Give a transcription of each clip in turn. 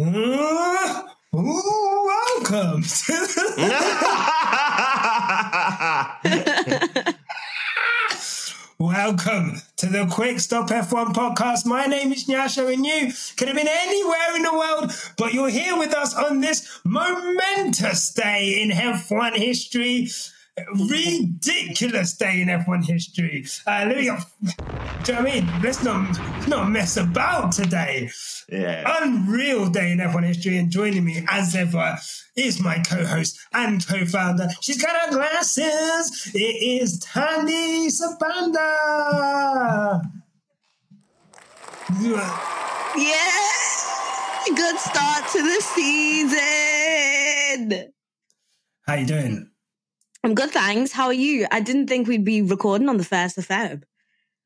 Uh, ooh, welcome. welcome to the Quick Stop F1 podcast. My name is Nyasha, and you could have been anywhere in the world, but you're here with us on this momentous day in F1 history. Ridiculous day in F1 history. Uh, let me, do you know what I mean? Let's not, not mess about today Yeah. unreal day in F1 history, and joining me as ever is my co-host and co-founder. She's got her glasses. It is Thandie Sibanda. Yeah! Good start to the season. How you doing? I'm good, thanks. How are you? I didn't think we'd be recording on the 1st of Feb.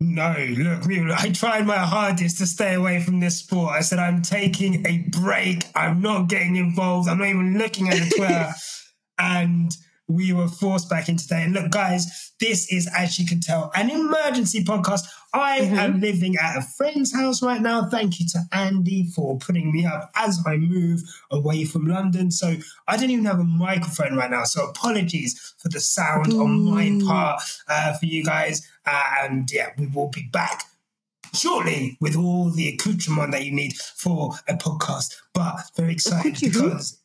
No, look. I tried my hardest to stay away from this sport. I said I'm taking a break. I'm not getting involved. I'm not even looking at the Twitter. and we were forced back in today. And look, guys, this is, as you can tell, an emergency podcast. I am living at a friend's house right now. Thank you to Andy for putting me up as I move away from London. So I don't even have a microphone right now. So apologies for the sound on my part uh, for you guys. Uh, and yeah, we will be back shortly with all the accoutrement that you need for a podcast. But very excited because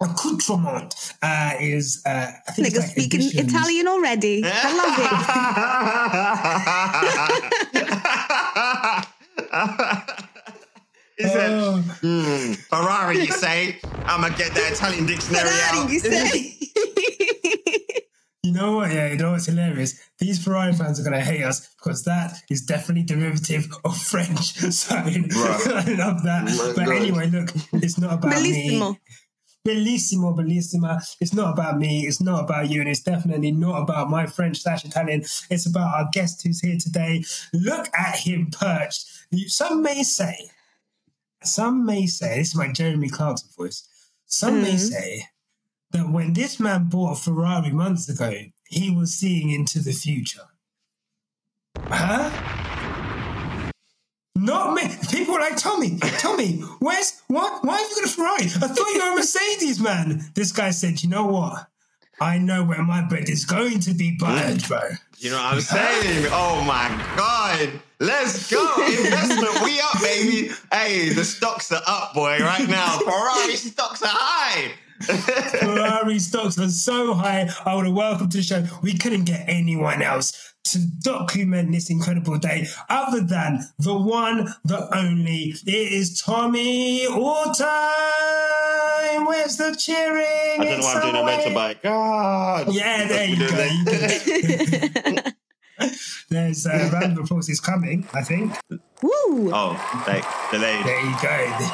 accoutrement uh, is uh, I think Nigga it's like speaking additions. Italian already. I love He said, Oh, "Hmm, Ferrari, you say? I'm gonna get that Italian dictionary it. out. you say? you know what? Yeah, you know what's hilarious? These Ferrari fans are going to hate us because that is definitely derivative of French. So Bruh. I love that. My but God. anyway, look, it's not about me. Bellissimo. Bellissima. It's not about me. It's not about you. And it's definitely not about my French slash Italian. It's about our guest who's here today. Look at him perched. Some may say, some may say, this is my Jeremy Clarkson voice. Some may Mhm. say that when this man bought a Ferrari months ago, he was seeing into the future. Huh? Not me. People are like, Tomi, Tomi, where's what? Why have you got a Ferrari? I thought you were a Mercedes man. This guy said, you know what? I know where my bread is going to be buttered, bro. You know what I'm saying? Oh my God. Let's go. Investment, we up, baby. Hey, the stocks are up, boy, right now. Ferrari stocks are high. Ferrari stocks are so high. I would have welcomed to the show. We couldn't get anyone else to document this incredible day other than the one, the only. It is Tomi Alltime. Where's the cheering? I don't know why I'm doing a Somewhere. motorbike. God. Yeah, there you go. You can- There's uh, a round of applause is coming, I think. Woo! oh, like, delayed. There you go.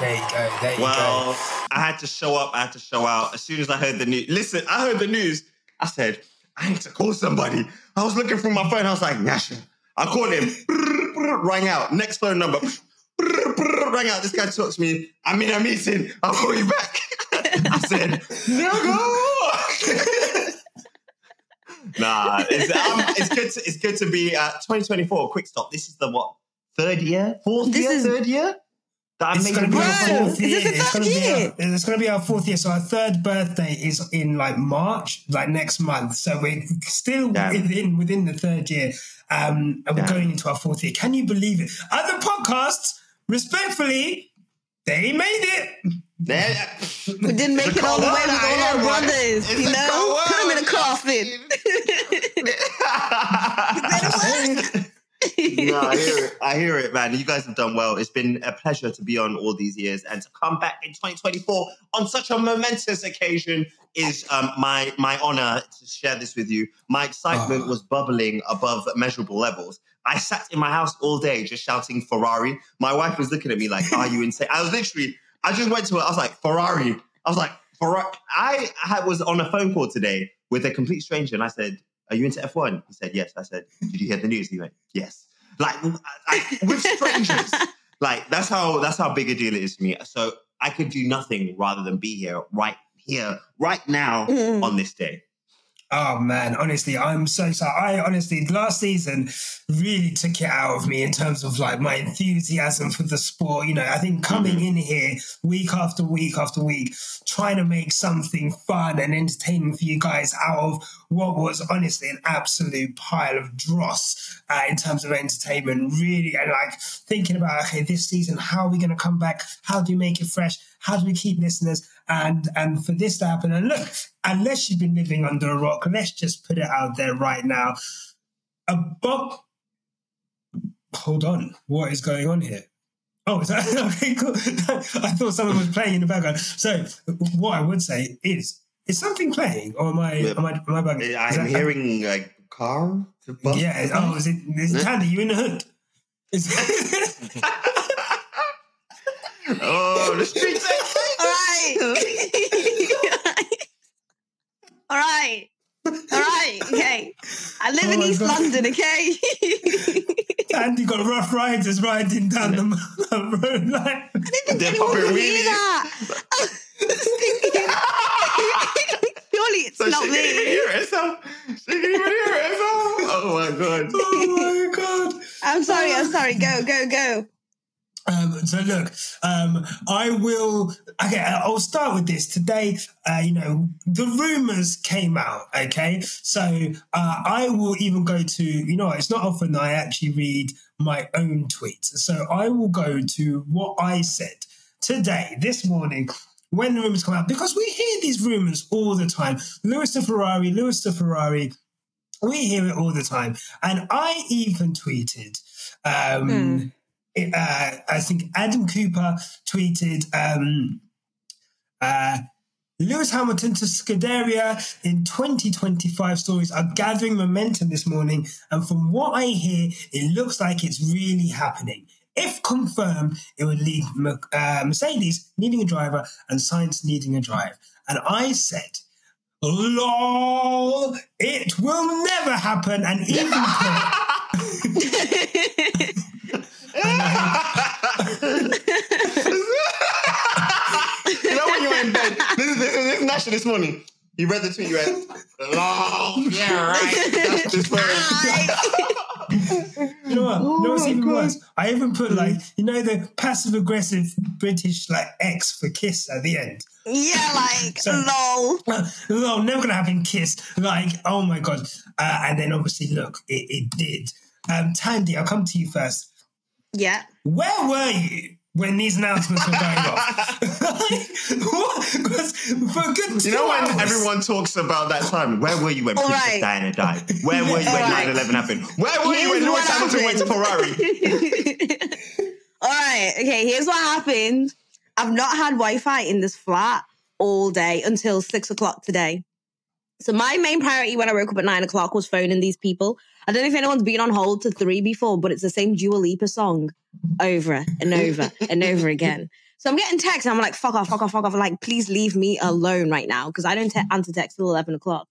There you go. There you go. Well, I had to show up. I had to show out. As soon as I heard the news, listen, I heard the news. I said, I need to call somebody. I was looking through my phone. I was like, Nyasha. I called him. rang out. Next phone number. rang out. This guy talks to me. I'm in a meeting. I'll call you back. I said, no nigga. nah, it's, um, it's good. To, it's good to be at 2024. Quick stop. This is the what? Third year? Fourth This year? is- third year? That I It's made gonna be our Bro, podcast? fourth is year. this It's gonna third be our, it's gonna be our fourth year. So our third birthday is in like March, like next month. So we're still Damn. within within the third year, um, and we're Damn. going into our fourth year. Can you believe it? Other podcasts, respectfully, they made it. There- We didn't make it all the way with world all out our brothers, you know? Put them in a world. No, I hear it. I hear it, man. You guys have done well. It's been a pleasure to be on all these years and to come back in 2024 on such a momentous occasion is um, my my honor to share this with you. My excitement Ah. was bubbling above measurable levels. I sat in my house all day just shouting Ferrari. My wife was looking at me like, "Are you insane?" I was literally, I just went to her. I was like, "Ferrari." I was like, "Ferrari." I had, was on a phone call today with a complete stranger, and I said, "Are you into F1?" He said, "Yes." I said, "Did you hear the news?" He went, "Yes." Like, like with strangers. like that's how that's how big a deal it is to me. So I could do nothing rather than be here, right here, right now Mm. on this day. Oh man, honestly, I'm so sorry. I honestly last season really took it out of me in terms of like my enthusiasm for the sport. You know, I think coming Mm-hmm. in here week after week after week, trying to make something fun and entertaining for you guys out of what was honestly an absolute pile of dross uh, in terms of entertainment. Really, and like thinking about okay, this season, how are we going to come back? How do we make it fresh? How do we keep listeners? And and for this to happen, and look, unless you've been living under a rock, let's just put it out there right now. A Bob, hold on, what is going on here? Oh, is that okay? Cool. I thought someone was playing in the background. So, what I would say is, is something playing, or am I am I am I bugging? I'm that- hearing like car. bus. Yeah. Oh, is it? Is it Thandie? You in the hood? Is Oh, the streets. All right. All right. All right. Okay. I live Oh in East God. London. Okay. Thandie got rough riders riding down the road like. They're Anyone popping would hear wheelies. that. Surely it's So not she can even me. hear herself. She can even hear herself. Oh my god. Oh my god. I'm sorry. I'm ah. sorry. Go. Go. Go. Um, so look, um, I will. Okay, I'll start with this today. Uh, you know, the rumors came out. Okay, so uh, I will even go to. You know, it's not often I actually read my own tweets. So I will go to what I said today, this morning. When the rumors come out, because we hear these rumors all the time. Lewis to Ferrari, Lewis to Ferrari. We hear it all the time. And I even tweeted, um, Hmm. It, uh, I think Adam Cooper tweeted, um, uh, Lewis Hamilton to Scuderia in 2025 stories are gathering momentum this morning. And from what I hear, it looks like it's really happening. If confirmed, it would lead uh, Mercedes needing a driver and Sainz needing a drive. And I said, lol, it will never happen. And even you know when you're in bed, this is, this is, this is Nyasha this morning. You read the tweet, you went, lol, yeah, right. That's this word. You know what? you know what's Oh, even God. worse? I even put like, you know, the passive aggressive British like X for kiss at the end. yeah. Like So- lol. no, never gonna happen. Kiss, like, oh my god! Uh, and then obviously, look, it, it did. Um, Thandie, I'll come to you first. Yeah. Where were you when these announcements were going off? what? 'Cause for a good You know when hours- everyone talks about that time? Where were you when All Princess right. Diana died? Where were you All when right. 9 11 happened? Where were you when Here's Lewis what Hamilton went to Ferrari? All right. Okay. Here's what happened. I've not had Wi-Fi in this flat all day until six o'clock today. So my main priority when I woke up at nine o'clock was phoning these people. I don't know if anyone's been on hold to three before, but it's the same Dua Lipa song over and over and over again. So I'm getting texts and I'm like, fuck off, fuck off, fuck off. Like, please leave me alone right now because I don't te- answer text till 11 o'clock.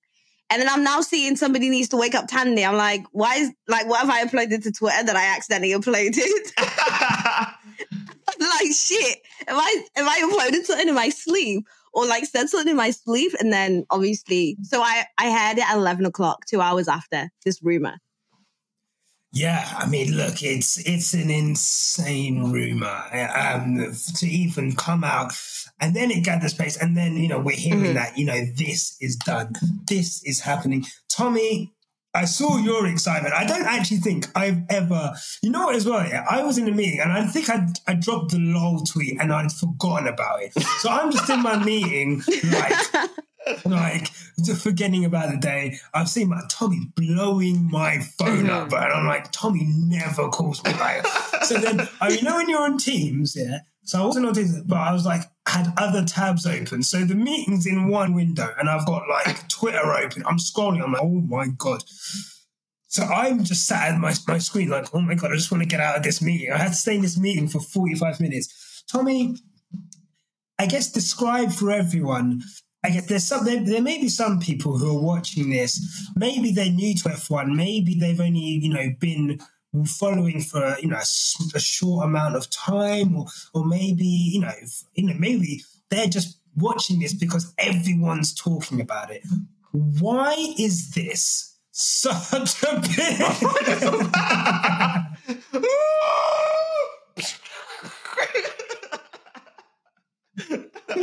And then I'm now seeing somebody needs to wake up Thandie. I'm like, why is, like, what have I uploaded to Twitter that I accidentally uploaded? like, shit, am I, am I uploaded something in my sleep? Or like said something in my sleep and then obviously, so I, I heard it at 11 o'clock, two hours after this rumor. Yeah, I mean, look, it's it's an insane rumor um, to even come out, and then it gathers pace, and then you know we're hearing Mhm. that you know this is done, this is happening. Tomi, I saw your excitement. I don't actually think I've ever, you know what as well. Yeah, I was in a meeting, and I think I I dropped the lol tweet, and I'd forgotten about it. So I'm just in my meeting, like like just forgetting about the day. I've seen my Tomi blowing my phone up, mm-hmm. and I'm like, Tomi never calls me like. so then, I mean, you know when you're on Teams, yeah. So I wasn't on Teams, but I was like had other tabs open. So the meeting's in one window, and I've got like Twitter open. I'm scrolling. I'm like, oh my god. So I'm just sat at my, my screen like, oh my god, I just want to get out of this meeting. I had to stay in this meeting for 45 minutes. Tomi, I guess describe for everyone. I guess there's some there, there may be some people who are watching this. Maybe they're new to F1. Maybe they've only you know been following for you know a, a short amount of time, or or maybe you know you know maybe they're just watching this because everyone's talking about it. Why is this such a big?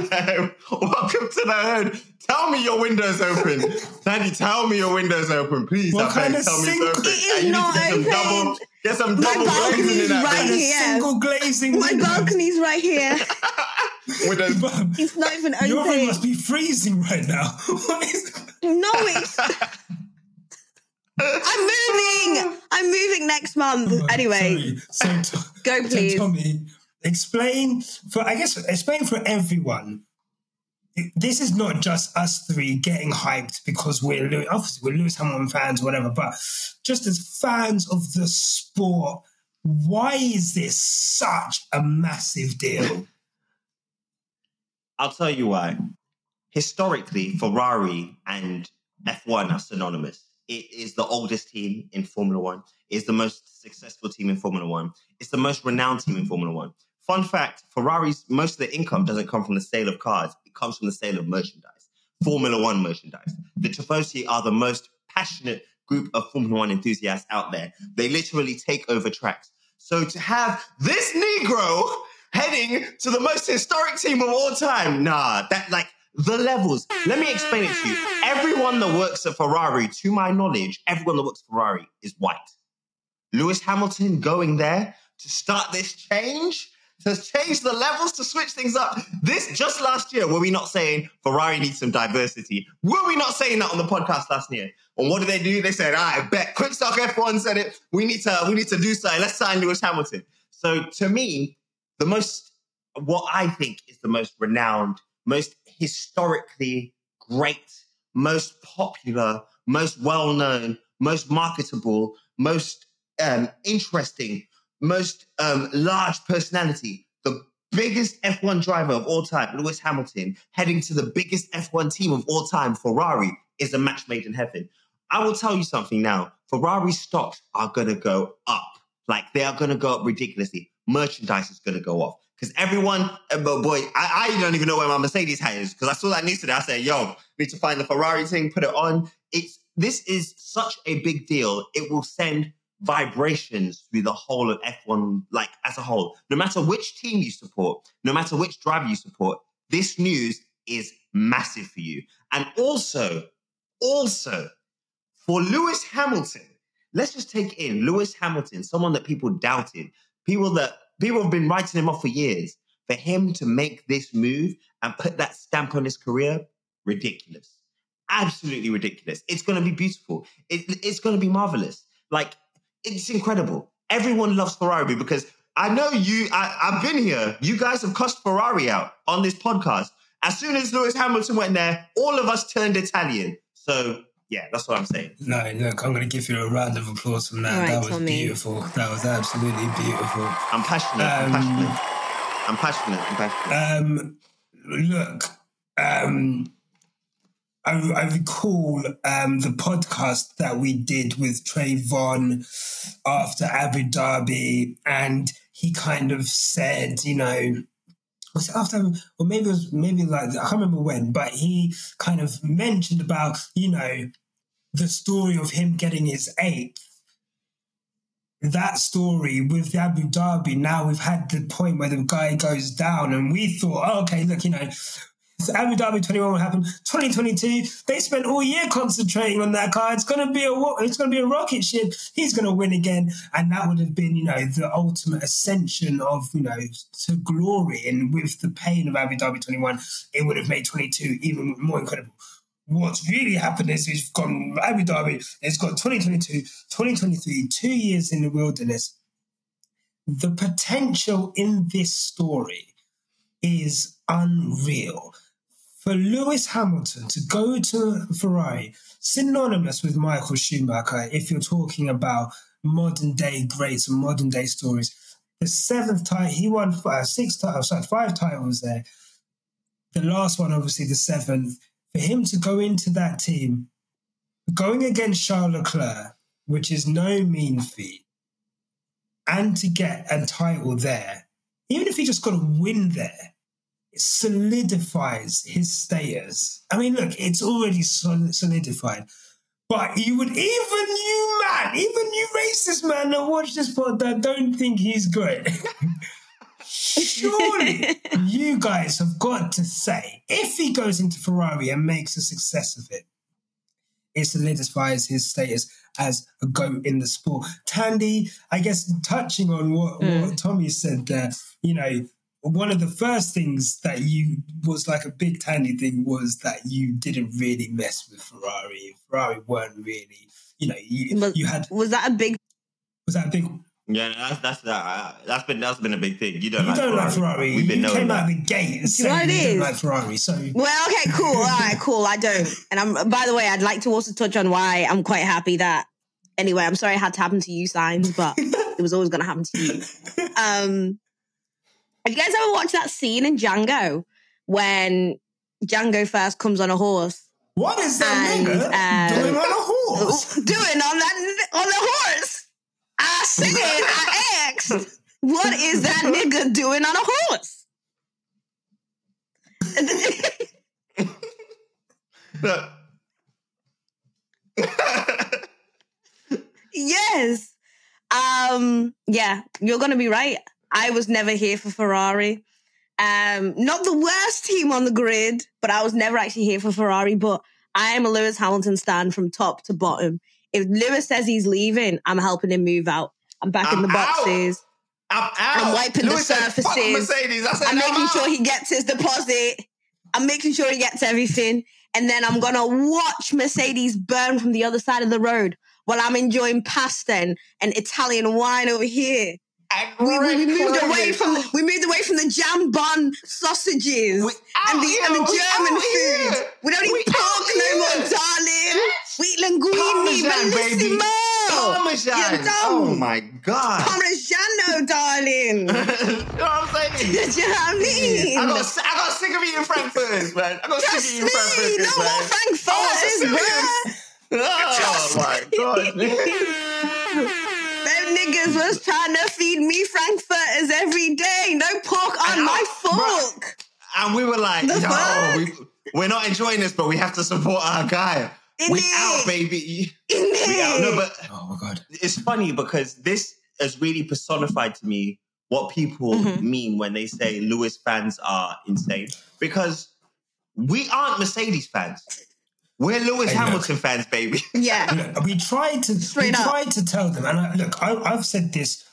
Welcome to the hood. Tell me your window's open. Sandy, tell me your window's open. Please, What I kind beg, of tell me single- it's open. It is And not to get some open. double, get some My double glazing balcony's in that right bed. here. Single glazing My windows. balcony's right here. Windows. Bum, It's not even open. Your room must be freezing right now. What is- No, it's. I'm moving. I'm moving next month. Anyway, Sorry. So, to- go so please. Tomi, explain for I guess explain for everyone. This is not just us three getting hyped because we're Lewis, obviously we're Lewis Hamilton fans, or whatever. But just as fans of the sport, why is this such a massive deal? I'll tell you why. Historically, Ferrari and F1 are synonymous. It is the oldest team in Formula One. It is the most successful team in Formula One. It's the most renowned team in Formula One. Fun fact: Ferrari's most of their income doesn't come from the sale of cars; it comes from the sale of merchandise, Formula One merchandise. The Tifosi are the most passionate group of Formula One enthusiasts out there. They literally take over tracks. So to have this Negro heading to the most historic team of all time. Nah, that like the levels. Let me explain it to you. Everyone that works at Ferrari, to my knowledge, everyone that works at Ferrari is white. Lewis Hamilton going there to start this change, to change the levels, to switch things up. This just last year, were we not saying Ferrari needs some diversity? Were we not saying that on the podcast last year? And what did they do? They said, I bet Quick Stop F1 said it. We need to, we need to do something. Let's sign Lewis Hamilton. So to me, the most, what I think is the most renowned, most historically great, most popular, most well known, most marketable, most um, interesting, most um, large personality, the biggest F1 driver of all time, Lewis Hamilton, heading to the biggest F1 team of all time, Ferrari, is a match made in heaven. I will tell you something now. Ferrari stocks are going to go up. Like they are going to go up ridiculously. Merchandise is going to go off. Because everyone, uh, but boy, I, I don't even know where my Mercedes hat is. Because I saw that news today. I said, yo, need to find the Ferrari thing, put it on. It's this is such a big deal. It will send vibrations through the whole of F1, like as a whole. No matter which team you support, no matter which driver you support, this news is massive for you. And also, also for Lewis Hamilton, let's just take in Lewis Hamilton, someone that people doubted, people that people have been writing him off for years. For him to make this move and put that stamp on his career, ridiculous. Absolutely ridiculous. It's going to be beautiful. It, it's going to be marvelous. Like, it's incredible. Everyone loves Ferrari because I know you, I, I've been here. You guys have cussed Ferrari out on this podcast. As soon as Lewis Hamilton went there, all of us turned Italian. So, yeah, that's what I'm saying. No, look, I'm going to give you a round of applause from that. All right, that was Tomi. beautiful. That was absolutely beautiful. I'm passionate. I'm Um, passionate. I'm passionate. I'm passionate. Um, look, um, I, I recall um, the podcast that we did with Trayvon after Abu Dhabi, and he kind of said, you know, was it after, or maybe it was maybe like I can't remember when, but he kind of mentioned about you know the story of him getting his eighth that story with the Abu Dhabi, now we've had the point where the guy goes down, and we thought, oh, okay, look, you know, Abu Dhabi 21 will happen. 2022, they spent all year concentrating on that car. It's gonna be a it's gonna be a rocket ship. He's gonna win again, and that would have been, you know, the ultimate ascension of, you know, to glory. And with the pain of Abu Dhabi 21, it would have made 22 even more incredible what's really happened is we've gone Abu Dhabi, it's got 2022, 2023, two years in the wilderness. The potential in this story is unreal. For Lewis Hamilton to go to Ferrari, synonymous with Michael Schumacher, if you're talking about modern day greats and modern day stories. The seventh title, he won five, six titles, oh, sorry, five titles there. The last one, obviously, the seventh for him to go into that team, going against Charles Leclerc, which is no mean feat, and to get a title there, even if he just got a win there, solidifies his status. I mean, look, it's already solidified. But you would even you man, even you racist man that watch this pod that don't think he's good. Surely you guys have got to say if he goes into Ferrari and makes a success of it, it solidifies his status as a goat in the sport. Thandie, I guess touching on what, Mm. what Tomi said there, you know, one of the first things that you was like a big Thandie thing was that you didn't really mess with Ferrari. Ferrari weren't really, you know, you, But- you had Was that a big? was that a big Yeah, that's that's that. Uh, that's been that's been a big thing. You don't you like don't Ferrari. like Ferrari. We've been you came that. out the gate you know what saying it you don't is? like Ferrari. So Well, okay, cool. All right, cool. I don't. And I'm. By the way, I'd like to also touch on why I'm quite happy that. Anyway, I'm sorry it had to happen to you, Sainz, but it was always going to happen to you. Um, have you guys ever watched that scene in Django when Django first comes on a horse? what is that And, nigga um, doing on a horse? doing on that on the horse. I said, I asked, what is that nigga doing on a horse? Yes. Um, yeah, you're gonna be right. I was never here for Ferrari. Um, not the worst team on the grid, but I was never actually here for Ferrari. But I am a Lewis Hamilton stand from top to bottom. If Lewis says he's leaving, I'm helping him move out. I'm back in I'm the out. boxes. I'm out. I'm wiping the Lewis "Fuck surfaces. Mercedes. I I'm making out. sure he gets his deposit. I'm making sure he gets everything. And then I'm gonna watch Mercedes burn from the other side of the road while I'm enjoying pasta and, and Italian wine over here. And We, we, we moved away from we moved away from the jam bun sausages We and oh, the, here, and the German oh, out food. here. We don't eat We pork no more, here. darling. We eat linguine, bellissimo. Parmesan. You're dumb. Oh my god. Parmigiano, darling. you know what I'm saying? Do you know what I mean? I got, I got sick of eating frankfurters, man. I got Just sick of eating frankfurters, no man. more frankfurters, oh, bruh. Oh my god. Them niggas was trying to feed me frankfurters every day. No pork on And my fork. and we were like, The yo, we, we're not enjoying this, but we have to support our guy. In we it. out, baby. In We out. No, but Oh my god. it's funny because this has really personified to me what people Mhm. mean when they say Lewis fans are insane. Because we aren't Mercedes fans. We're Lewis Hey, look. Hamilton fans, baby. yeah. Look, we tried to Straight we up. tried to tell them, and I, look, I, I've said this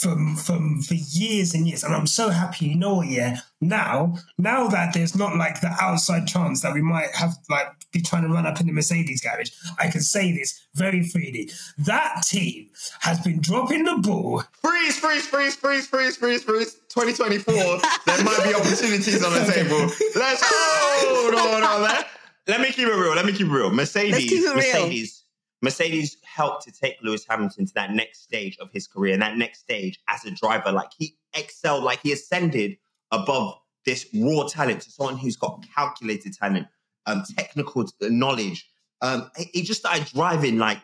from from for years and years, and I'm so happy. You know what? Yeah, now now that there's not like the outside chance that we might have like be trying to run up in the Mercedes garage, I can say this very freely. That team has been dropping the ball. Freeze, freeze, freeze, freeze, freeze, freeze, freeze. 2024, there might be opportunities on the table. Let's hold on, on that. Let me keep it real. Let me keep it real. Mercedes, keep it real. Mercedes, Mercedes helped to take Lewis Hamilton to that next stage of his career, and that next stage as a driver, like he excelled, like he ascended above this raw talent to someone who's got calculated talent, um, technical knowledge. Um, he- he just started driving like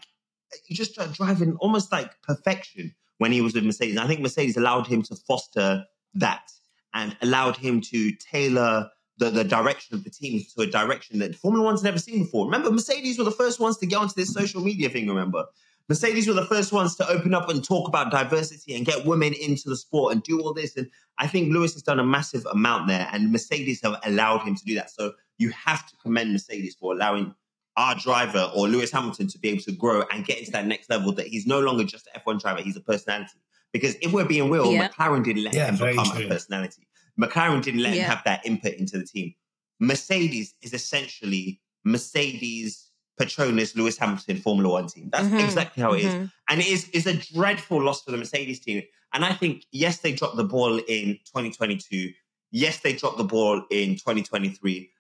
he just started driving almost like perfection when he was with Mercedes. I think Mercedes allowed him to foster that and allowed him to tailor the, the direction of the team to a direction that Formula One's never seen before. Remember, Mercedes were the first ones to get onto this social media thing, remember? Mercedes were the first ones to open up and talk about diversity and get women into the sport and do all this. And I think Lewis has done a massive amount there, and Mercedes have allowed him to do that. So you have to commend Mercedes for allowing our driver or Lewis Hamilton to be able to grow and get into that next level that he's no longer just an F1 driver, he's a personality. Because if we're being real, Yeah. McLaren didn't let Yeah, him become true. a personality. McLaren didn't let him have that input into the team. Mercedes is essentially Mercedes, Petronas, Lewis Hamilton Formula One team. That's Mhm, exactly how it is. mhm. And it is, is a dreadful loss for the Mercedes team. And I think, yes, they dropped the ball in 2022. Yes, they dropped the ball in 2023.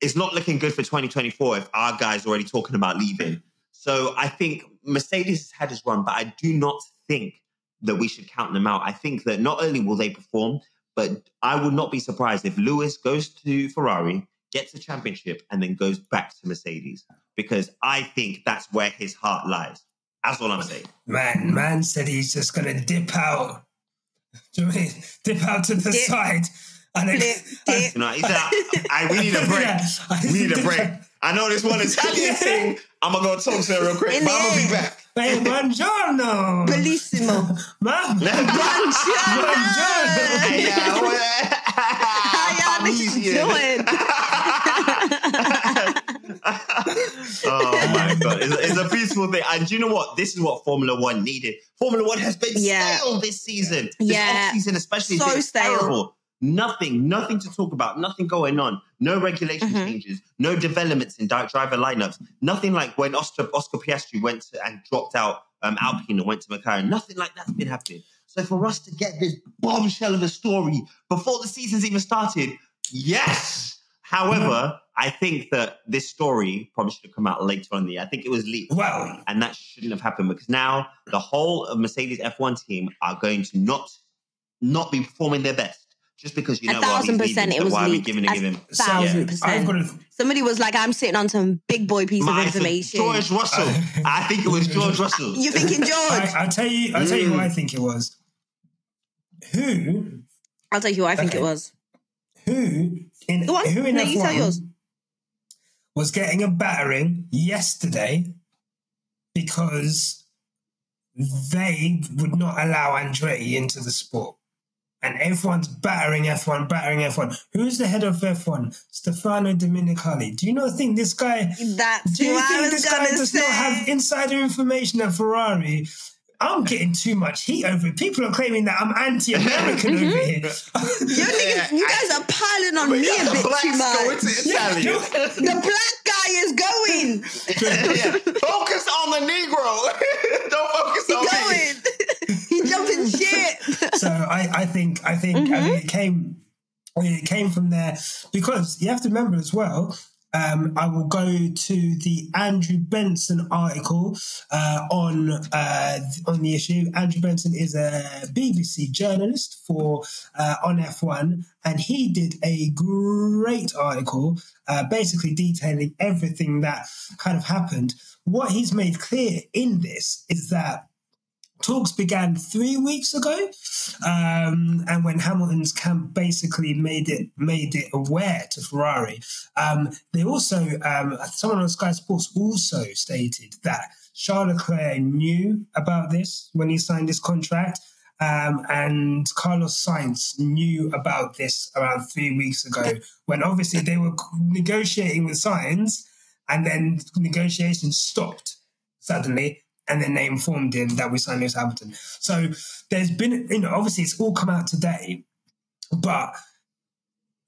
It's not looking good for 2024 if our guy's already talking about leaving. So I think Mercedes has had his run, but I do not think that we should count them out. I think that not only will they perform, but I would not be surprised if Lewis goes to Ferrari, gets a championship, and then goes back to Mercedes because I think that's where his heart lies. That's all I'm saying. Man, man said he's just gonna dip out. Do you know I mean? Dip out to the Dip. side And then, Flip, dip. You know, he said, I, I, we need a break. Yeah. We need a break. I know this one Italian thing. I'm gonna go talk to her real quick, In but I'm gonna be back. Hey, buongiorno. Bellissimo. Ma? Buongiorno. Hey, yeah, well, How y'all niggas doing? oh my god, it's, it's a beautiful thing. And you know what? This is what Formula One needed. Formula One has been Yeah. stale this season. This Yeah. off season, especially, So has been stale. terrible. Nothing, nothing to talk about. Nothing going on. No regulation Mhm. changes. No developments in driver lineups. Nothing like when Oscar, Oscar Piastri went to, and dropped out um, Alpine and went to McLaren. Nothing like that's been happening. So for us to get this bombshell of a story before the season's even started, yes. However, I think that this story probably should have come out later on in the year. I think it was leaked. Well, And that shouldn't have happened because now the whole of Mercedes F1 team are going to not not be performing their best just because you A know what thousand percent leaving, it was why are we leaked. giving it A give him so, thousand Yeah. percent. I've got to. Somebody was like, I'm sitting on some big boy piece My- of information. George Russell. I think it was George Russell. You're thinking George? I, I'll tell you. I'll tell you who. I think it was. Who? I'll tell you who I think Okay. it was. Who in Go on. who in No, you tell yours. F1 was getting a battering yesterday because they would not allow Andretti into the sport. And everyone's battering F1, battering F1. Who's the head of F1? Stefano Domenicali. Do you not think this guy That's do you I think this guy does say. not have insider information at Ferrari? I'm getting too much heat over it. People are claiming that I'm anti-American over here. you, niggas, you guys are piling on We me got a bit blacks too going much. to Italy. The black guy is going. yeah. Focus on the Negro. Don't focus He on me. going. he jumping shit. so I, I think I think Mm-hmm. mean, it came it came from there because you have to remember as well. Um, I will go to the Andrew Benson article uh, on uh, on the issue. Andrew Benson is a BBC journalist for uh, on F1, and he did a great article, uh, basically detailing everything that kind of happened. What he's made clear in this is that talks began three weeks ago, um, and when Hamilton's camp basically made it made it aware to Ferrari, um, they also um, someone on Sky Sports also stated that Charles Leclerc knew about this when he signed this contract. Um, and Carlos Sainz knew about this around three weeks ago when obviously they were negotiating with Sainz and then negotiations stopped suddenly and then they informed him that we signed Lewis Hamilton. So there's been, you know, obviously it's all come out today, but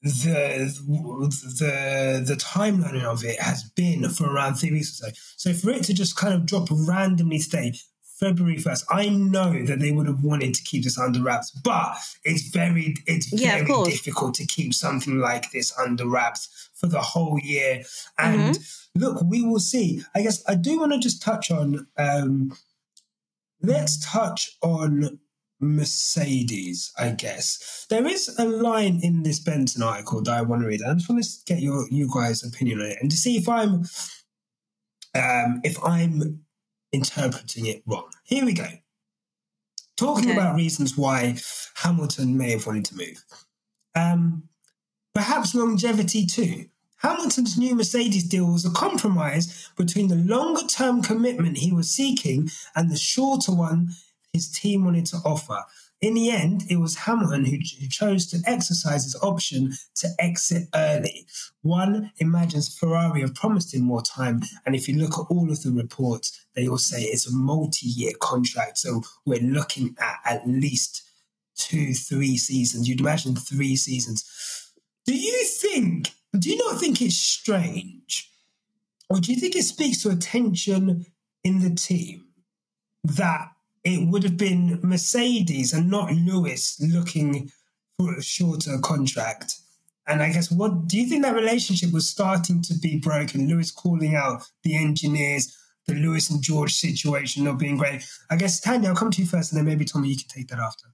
the the the timeline of it has been for around three weeks or so. So for it to just kind of drop randomly today, February first, I know that they would have wanted to keep this under wraps, but it's very it's Yeah, very difficult to keep something like this under wraps for the whole year. And look, we will see. I guess I do want to just touch on. Um, let's touch on Mercedes. I guess there is a line in this Benson article that I want to read. I just want to get your you guys' opinion on it and to see if I'm um, if I'm interpreting it wrong. Here we go. Talking Okay. about reasons why Hamilton may have wanted to move. Um, perhaps longevity too. Hamilton's new Mercedes deal was a compromise between the longer term commitment he was seeking and the shorter one his team wanted to offer. In the end, it was Hamilton who, chose to exercise his option to exit early. One imagines Ferrari have promised him more time, and if you look at all of the reports, they all say it's a multi year contract. So we're looking at at least two, three seasons. You'd imagine three seasons. Do you think, do you not think it's strange? Or do you think it speaks to a tension in the team that it would have been Mercedes and not Lewis looking for a shorter contract? And I guess what do you think that relationship was starting to be broken? Lewis calling out the engineers, the Lewis and George situation not being great. I guess Tanya, I'll come to you first, and then maybe Tomi, you can take that after.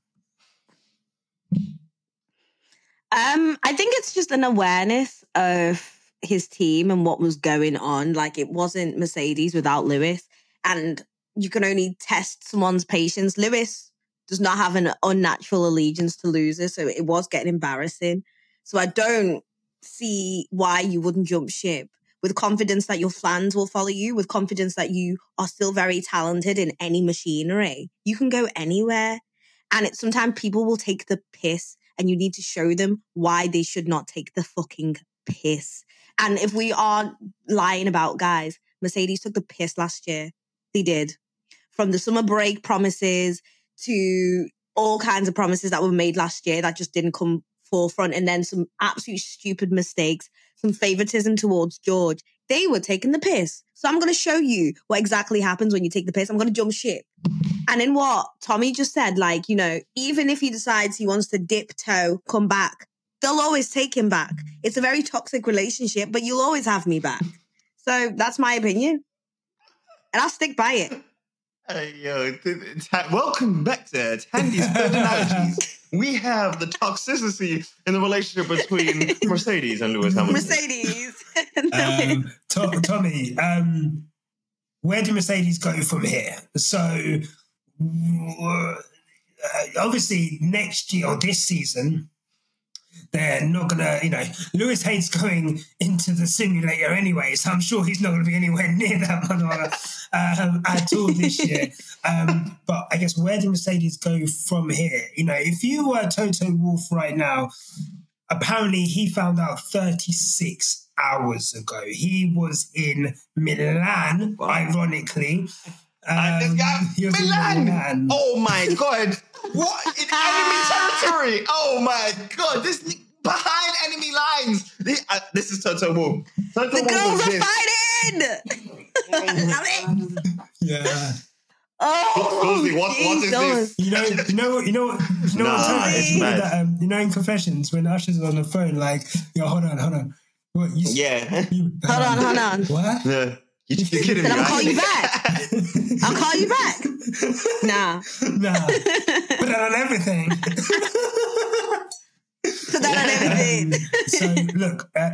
Um, I think it's just an awareness of his team and what was going on. Like it wasn't Mercedes without Lewis, and you can only test someone's patience. Lewis does not have an unnatural allegiance to losers, so it was getting embarrassing. So I don't see why you wouldn't jump ship with confidence that your fans will follow you, with confidence that you are still very talented in any machinery. You can go anywhere. And it sometimes people will take the piss and you need to show them why they should not take the fucking piss. And if we are lying about guys, Mercedes took the piss last year. They did. From the summer break promises to all kinds of promises that were made last year that just didn't come forefront and then some absolute stupid mistakes, some favoritism towards George. They were taking the piss. So I'm going to show you what exactly happens when you take the piss. I'm going to jump ship. And in what Tomi just said, like, you know, even if he decides he wants to dip toe, come back, they'll always take him back. It's a very toxic relationship, but you'll always have me back. So that's my opinion. And I'll stick by it. Hey, yo, th- th- ta- welcome back to Thandie's Good Analogies. We have the toxicity in the relationship between Mercedes and Lewis Hamilton. Mercedes. Um, To- Tomi, um, where do Mercedes go from here? So, uh, obviously, next year or this season, they're not gonna, you know, Lewis hates going into the simulator anyway, so I'm sure he's not gonna be anywhere near that motherfucker um, at all this year. Um, but I guess where do Mercedes go from here? You know, if you were Toto Wolff right now, apparently he found out 36 hours ago. He was in Milan, ironically. Um, guy, he was Milan. Milan. Oh my god! What in enemy territory? Oh my god! This behind enemy lines. This, uh, this is Toto Wolff. Toto the Wolff girls are fighting. Love it. Yeah. Oh, Susie, what- what is this? You know, you know, you know, you know Nah, what time it's? You know mad. that, um, you know, in confessions when Usher's on the phone, like, yo, hold on, hold on. What you? Yeah. You, Hold on, hold on. What? yeah. You, you're kidding Then me, I'll call you back. I'll call you back. Nah. nah, put that on everything. Put that on everything. so look, uh,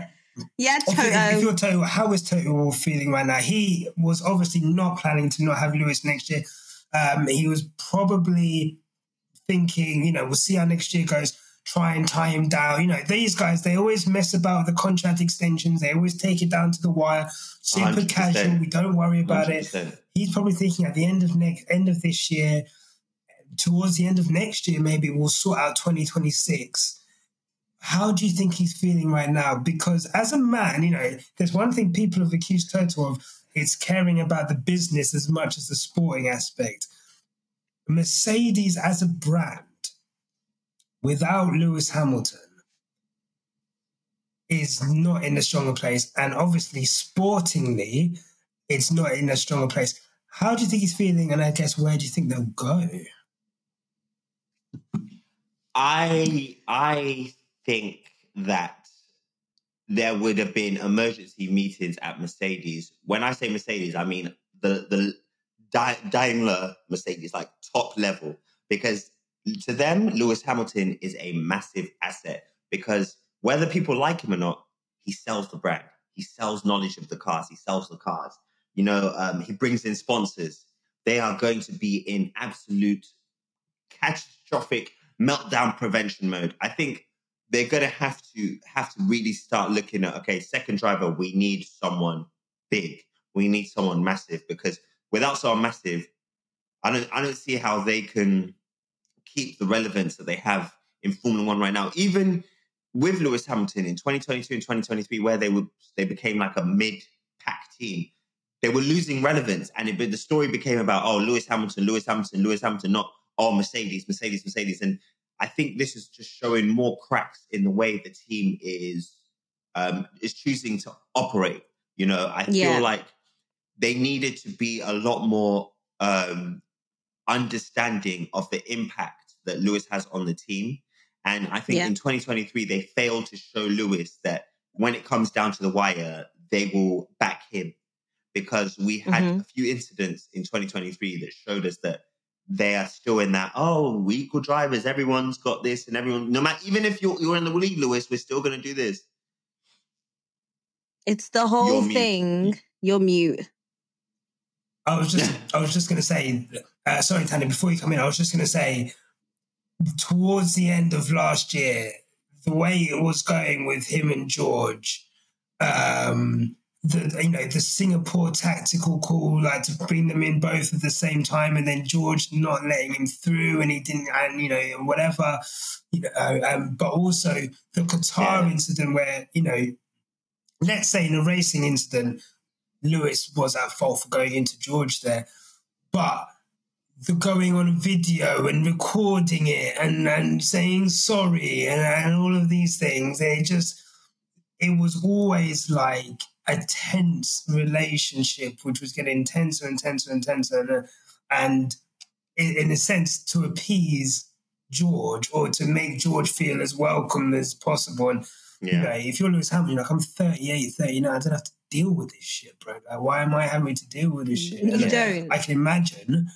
Yeah, obviously, if Toto. you're Toto, how is Toto feeling right now? He was obviously not planning to not have Lewis next year. Um, he was probably thinking, you know, we'll see how next year goes. Try and tie him down. You know, these guys, they always mess about with the contract extensions. They always take it down to the wire. Super 100%. casual. We don't worry about it. 100%. He's probably thinking at the end of next end of this year, towards the end of next year, maybe we'll sort out 2026. How do you think he's feeling right now? Because as a man, you know, there's one thing people have accused Toto of, it's caring about the business as much as the sporting aspect. Mercedes as a brand, without Lewis Hamilton, is not in a stronger place. And obviously, sportingly, it's not in a stronger place. How do you think he's feeling? And I guess where do you think they'll go? I I think that there would have been emergency meetings at Mercedes. When I say Mercedes, I mean the the Daimler Mercedes, like top level, because to them Lewis Hamilton is a massive asset. Because whether people like him or not, he sells the brand. He sells knowledge of the cars. He sells the cars. You know, um, he brings in sponsors. They are going to be in absolute catastrophic meltdown prevention mode. I think they're gonna have to have to really start looking at okay, second driver, we need someone big. We need someone massive because without someone massive, I don't I don't see how they can keep the relevance that they have in Formula One right now. Even with Lewis Hamilton in 2022 and 2023, where they were they became like a mid-pack team, they were losing relevance, and it, the story became about oh Lewis Hamilton, Lewis Hamilton, Lewis Hamilton, not oh Mercedes, Mercedes, Mercedes, and I think this is just showing more cracks in the way the team is um, is choosing to operate. You know, I feel Yeah. like they needed to be a lot more um, understanding of the impact that Lewis has on the team. And I think Yeah. in 2023, they failed to show Lewis that when it comes down to the wire, they will back him. Because we had Mhm. a few incidents in 2023 that showed us that they are still in that, oh, we equal drivers, everyone's got this, and everyone, no matter, even if you're, you're in the league, Lewis, we're still going to do this. It's the whole You're mute. thing. You're mute. I was just, I was just going to say, uh, sorry, Tanya, before you come in, I was just going to say, towards the end of last year, the way it was going with him and George, um, the you know the Singapore tactical call, like to bring them in both at the same time, and then George not letting him through, and he didn't, and you know whatever, you know, um, but also the Qatar Yeah. incident where you know, let's say in a racing incident, Lewis was at fault for going into George there, but the going on video and recording it and, and saying sorry and, and all of these things, they just it was always like a tense relationship, which was getting intenser and tenser and tenser, and, uh, and in, in a sense to appease George or to make George feel as welcome as possible. And you Yeah. know, if you're Lewis Hamilton, you're like I'm 38, 39, I don't have to deal with this shit, bro. Like, why am I having to deal with this mm, shit? You And don't. I can imagine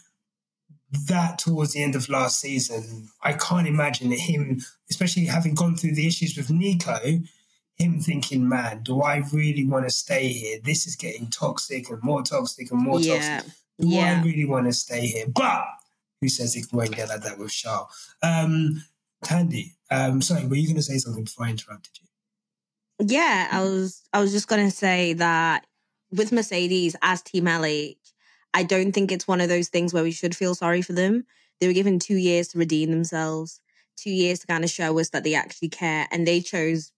that towards the end of last season. I can't imagine him, especially having gone through the issues with Nico, him thinking, man, do I really want to stay here? This is getting toxic and more toxic and more yeah. toxic. Do Yeah. I really want to stay here? But who says it won't get like that with Charles? Um, Thandie, um, sorry, were you going to say something before I interrupted you? Yeah, I was I was just gonna say that with Mercedes as Team LH, I don't think it's one of those things where we should feel sorry for them. They were given two years to redeem themselves, two years to kind of show us that they actually care, and they chose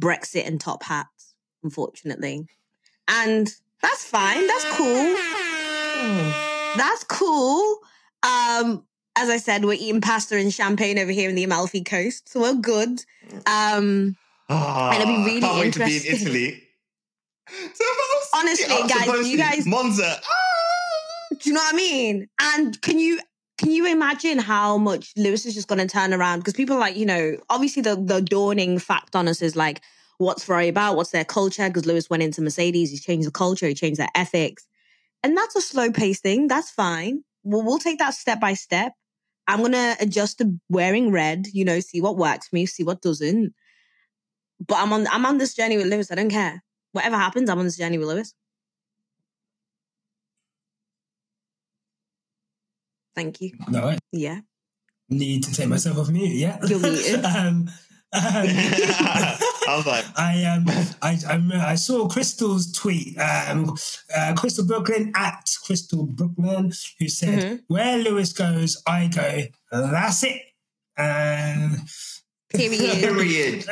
Brexit and top hats, unfortunately. And that's fine. That's cool. That's cool. Um, as I said, we're eating pasta and champagne over here in the Amalfi Coast, so we're good. Um, Oh, And it'd be really can't wait to be in. Italy. Honestly, guys, you guys- Monza. Ah! Do you know what I mean? And can you can you imagine how much Lewis is just going to turn around? Because people like, you know, obviously the the dawning fact on us is like, what's Ferrari about? What's their culture? Because Lewis went into Mercedes, he changed the culture, he changed their ethics, and that's a slow paced thing. That's fine. We'll, we'll take that step by step. I'm gonna adjust to wearing red. You know, see what works for me, see what doesn't. But I'm on I'm on this journey with Lewis. I don't care. Whatever happens, I'm on this journey with Lewis. Thank you. No, I Yeah. need to take myself off mute. Yeah, You're muted. um, um, I was like, I um I I, I saw Crystal's tweet. Um, uh, Crystal Brooklyn at Crystal Brooklyn, who said, Mhm. "Where Lewis goes, I go. That's it." Um, Period. period.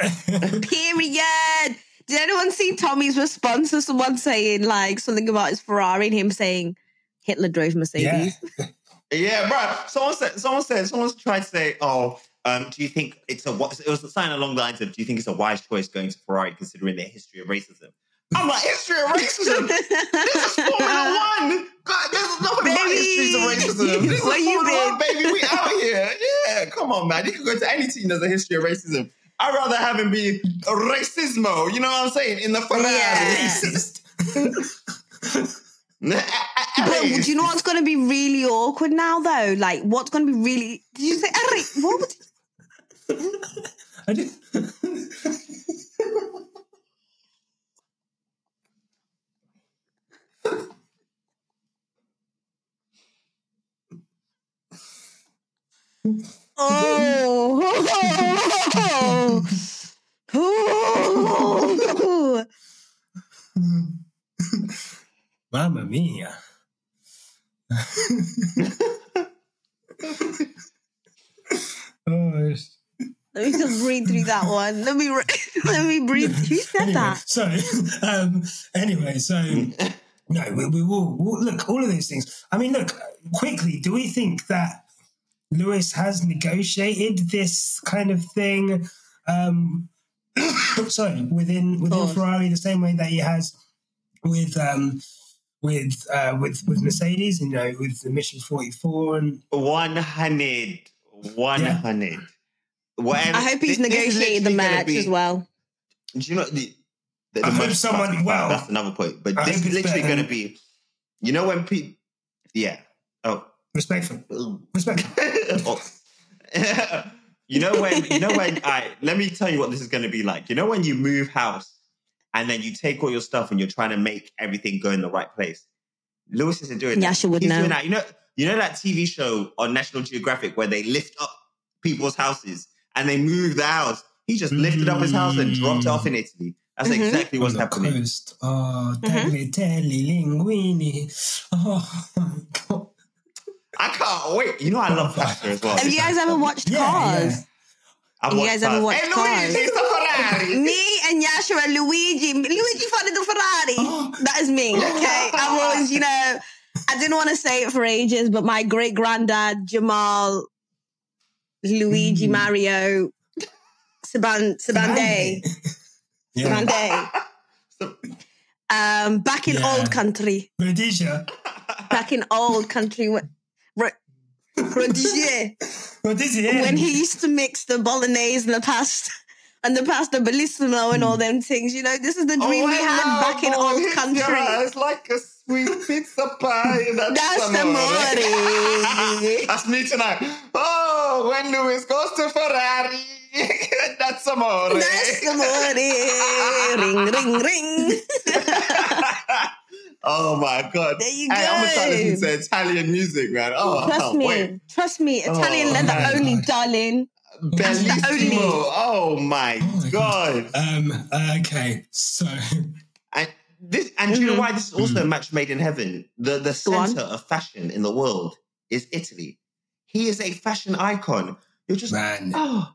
Period. Did anyone see Tomi's response to someone saying like something about his Ferrari and him saying Hitler drove Mercedes? Yeah, bro. Someone said, someone said, someone tried to say, oh, um, do you think it's a, it was something along the lines of, do you think it's a wise choice going to Ferrari considering their history of racism? I'm like, history of racism? This is Formula One. God, there's nothing Baby. histories of racism. This is Where you Formula One, baby. We out here. Yeah, come on, man. You can go to any team that's a history of racism. I'd rather have him be a racismo. You know what I'm saying? In the Ferrari. Yeah. Racist. But do you know what's going to be really awkward now, though? Like, what's going to be really? Did you say Eric? What? Would, I did. oh, oh, Mamma mia. Oh, it's- Let me just breathe through that one. Let me re- let me breathe. Who said anyway, that? so um, anyway, so no, we, we will we'll, look all of these things. I mean, look quickly. Do we think that Lewis has negotiated this kind of thing? Um, sorry, within within. Ferrari, the same way that he has with um, with uh, with with Mercedes, you know, with the Mission Forty Four and 100. 100. Whatever. I hope he's This- this negotiated the match be- as well. Do you know the? the, I hope most- someone- well, that's another point. But I this is literally going to be. You know when people. Yeah. Oh. respectful, respectful. Oh. you know when you know when I let me tell you what this is going to be like. You know when you move house and then you take all your stuff and you're trying to make everything go in the right place. Lewis isn't doing that. Nyasha would He's know. doing that. You know, you know that TV show on National Geographic where they lift up people's houses and they move the house He just lifted up his house and dropped it off in Italy. That's Mhm. exactly what's on the happening. coast. Oh, Mm-hmm. tagliatelle, linguini. Oh my god. I can't wait. You know I love pasta as well. Have you guys ever watched Yeah, Cars? yeah. I've you watched guys ever watched Hey, Cars? Luigi, it's Ferrari. Me and Nyasha and Luigi. Luigi funded the Ferrari. Oh. That is me. Okay. I was, you know, I didn't want to say it for ages, but my great granddad, Jamal, Luigi Mm. Mario, Saban Sibanda. Yeah. Sibanda. Um, back in Yeah. old country. Rhodesia. Back in old country. When- Ro- Rhodesia. Rhodesia. when he used to mix the bolognese and the pasta and the pasta bellissimo and all hmm. them things. You know, this is the dream Oh, we had love back in all old his country. It's like a sweet pizza pie. That's, That's amore. amore. That's me tonight. Oh, when Lewis goes to Ferrari, that's amore. That's amore. ring, ring, ring. oh my god. There you hey, I'm gonna start go. listening to Italian music, man. Oh, Trust me. wait. Trust me. Italian Oh, leather my only, God. darling. Bellissimo. only- Oh my Oh my god. Um, okay, so And this, and do you know Mhm. why this is also a match made in heaven? The the center of fashion in the world is Italy. He is a fashion icon. You're just man, oh,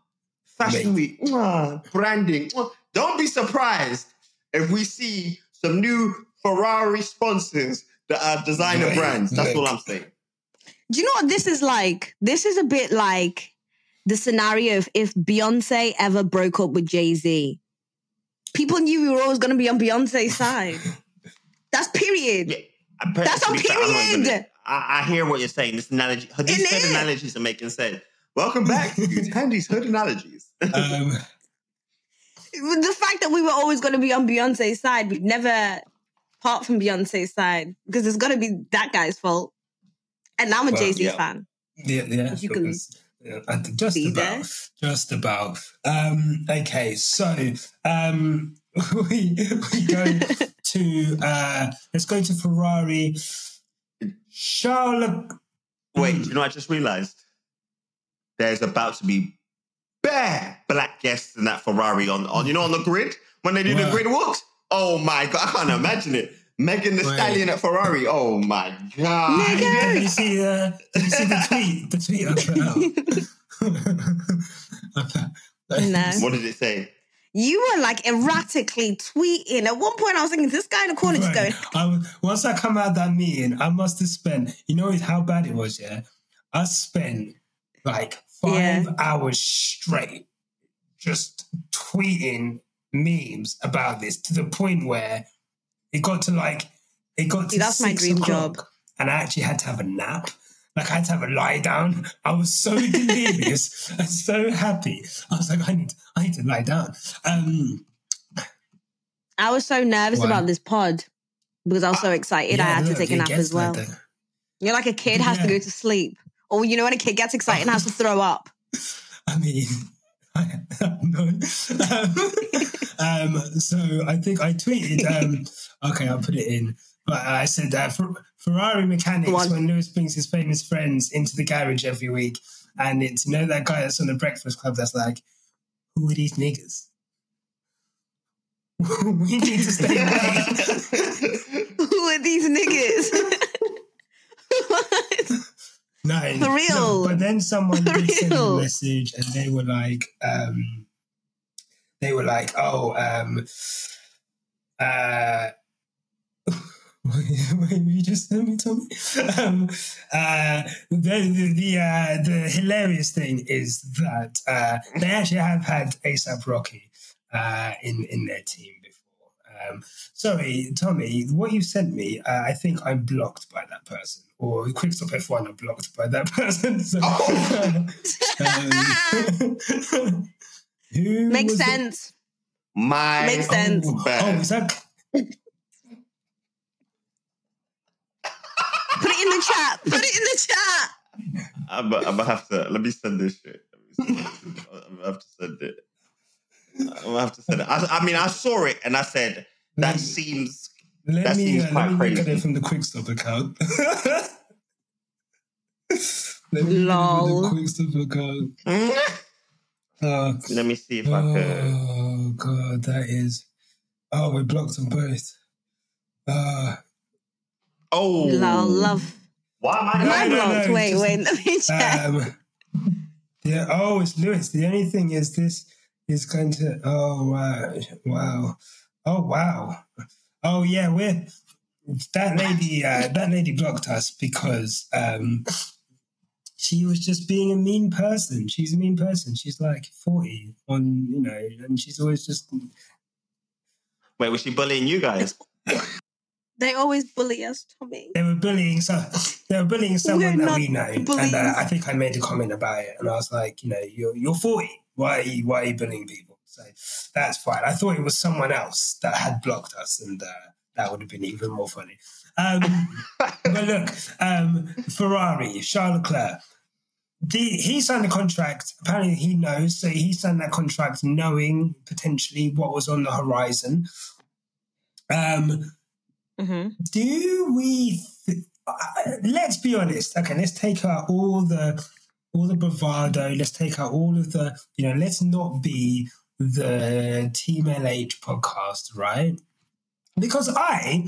fashion week, mwah, branding. mwah. Don't be surprised if we see some new Ferrari sponsors that are designer Look, brands. That's all. I'm saying. Do you know what this is like? This is a bit like the scenario of if Beyonce ever broke up with Jay Z. People knew we were always going to be on Beyonce's side. That's period. Yeah, I- That's on be fair, period. gonna- I, I hear what you're saying. This analogy, these Isn't hood it? analogies are making sense. Welcome back to Thandie's hood analogies. um, the fact that we were always going to be on Beyonce's side, we've never part from Beyonce's side because it's going to be that guy's fault. And I'm a Well, Jay Z yeah. fan. yeah, yeah, You can yeah, just be about, there. just about. Um, okay, so um, we we go to uh, let's go to Ferrari. Charlotte. Wait, do you know I just realized? There's about to be bare black guests in that Ferrari on, on you know, on the grid when they do the grid walks. Oh my god, I can't imagine it. Megan Thee Wait. Stallion at Ferrari. Oh my god. Did you see? Uh, did you see the tweet? The tweet I put out. No. What did it say? You were like erratically tweeting. At one point, I was thinking, this guy in the corner just going, I was, once I come out of that meeting, I must have spent. You know how bad it was, yeah. I spent like five Yeah. hours straight just tweeting memes about this to the point where it got to like it got to See, that's my dream job. and I actually had to have a nap. Like I had to have a lie down. I was so delirious and so happy. I was like, I need, I need to lie down. Um, I was so nervous about this pod because I was so excited. I yeah, had to take a nap as well. like. You're like a kid has to go to sleep. Or you know when a kid gets excited and has to throw up. I mean, I, no. Um, um, so I think I tweeted. Um, okay, I'll put it in. But I said that Fer- Ferrari mechanics Go on. when Lewis brings his famous friends into the garage every week, and it's you know that guy that's on the Breakfast Club that's like, "Who are these niggas?" we need to stay away. Who are these niggas? No, For no, but then someone For did send a message, and they were like, um, they were like, oh, um, uh, you just sent me, Tomi. Um, uh, the the the, uh, the hilarious thing is that uh, they actually have had ASAP Rocky uh, in in their team before. Um, sorry, Tomi, what you sent me, uh, I think I'm blocked by that person, or Quick Stop F1 are blocked by that person. So, um, who Makes was the- sense. My Makes sense. Oh, bad. oh, is that? Put it in the chat. Put it in the chat. I'm, I'm gonna have to let me send this shit. Send this. I'm gonna have to send it. I'm gonna have to send it. I, I mean, I saw it and I said that seems. Let that me, seems uh, quite let me look at it from the Quick Stop account. let me Lol. look at the Quick Stop account. Uh, Let me see if I can. oh god, that is. Oh, we're blocked on both. Uh, Oh, Lol, love. Why am I? Am I no, no, blocked? no, wait, just- wait, let me check. um, yeah. Oh, it's Lewis. The only thing is, this is going to. Oh wow, wow. Oh wow. Oh yeah, we're that lady. Uh, that lady blocked us because um, she was just being a mean person. She's a mean person. She's like forty on, you know, and she's always just Wait, was she bullying you guys? They always bully us, Tomi. they were bullying so they were bullying someone We're that we know, and uh, I think I made a comment about it, and I was like, you know, you're you're forty. Why are you why are you bullying people? So that's fine. I thought it was someone else that had blocked us, and uh, that would have been even more funny. Um, but look, um, Ferrari, Charles Leclerc. The, he signed a contract. Apparently, he knows. So he signed that contract knowing potentially what was on the horizon. Um, hmm do we th- uh, let's be honest okay let's take out all the all the bravado let's take out all of the you know let's not be the team lh podcast right because i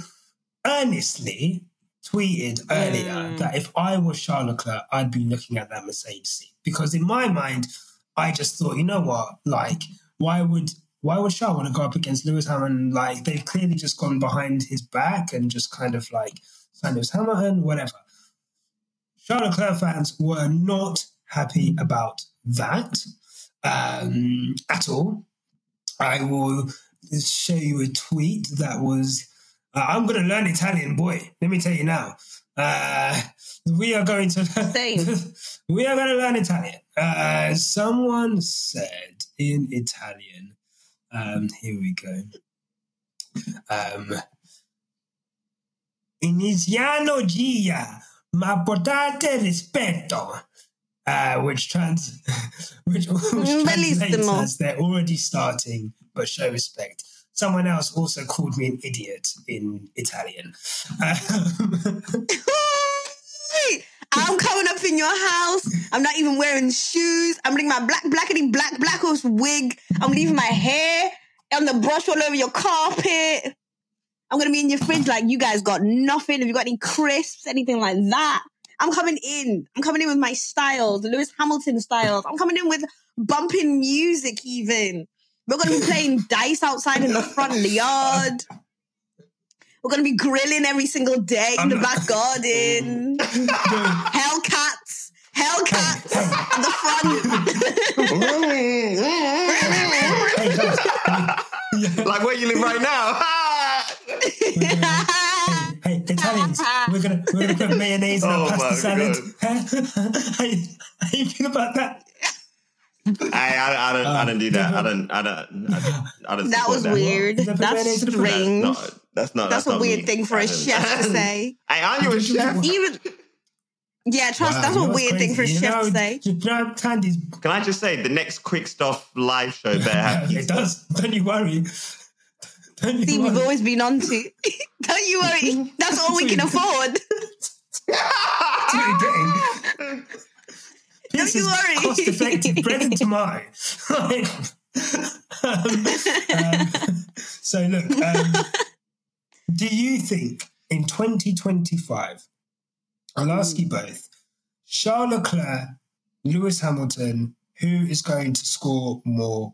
earnestly tweeted earlier Mm. that if i was charles leclerc i'd be looking at that mercedes seat because in my mind i just thought you know what like why would why would Charles want to go up against Lewis Hamilton? Like they've clearly just gone behind his back and just kind of like signed Lewis Hamilton, whatever. Charles Leclerc fans were not happy about that um, at all. I will show you a tweet that was. Uh, I'm going to learn Italian, boy. Let me tell you now. Uh, we are going to. Same. we are going to learn Italian. Uh, someone said in Italian. Um, here we go. Um, Iniziano Gia, ma portate rispetto. Uh, which trans, which, which translates as they're already starting, but show respect. Someone else also called me an idiot in Italian. Um, I'm coming up in your house. I'm not even wearing shoes. I'm bringing my black, blackety black, black horse wig. I'm leaving my hair on the brush all over your carpet. I'm gonna be in your fridge like you guys got nothing. Have you got any crisps, anything like that? I'm coming in. I'm coming in with my styles, the Lewis Hamilton styles. I'm coming in with bumping music, even. We're gonna be playing dice outside in the front of the yard. We're gonna be grilling every single day in the I'm- back garden. Hellcats, Hellcats at the hey, guys, yeah. like where you live right now. Front. Hey, hey, Italians, we're gonna we're gonna put mayonnaise in Oh our pasta salad. how, you- how you feel about that? I, I, I don't, I don't do that. I don't, I don't, I don't, I don't that was that. weird. Is that That's mayonnaise in the front? strange. No, that's not. That's That's, a not weird me. thing for a chef to say. Hey, aren't you a chef? Even yeah, trust. Wow, that's a know what's weird thing for a chef know, to say. You know, Thandie's. Can I just say the next quick stuff live show better have it does. Don't you worry. See, we've always been on to. Don't you worry. That's all we can afford. That's you're getting. Don't you worry. Cost effective bread and tomato. Like, um, um, so look, um, do you think in 2025, I'll ask you both, Charles Leclerc, Lewis Hamilton, who is going to score more?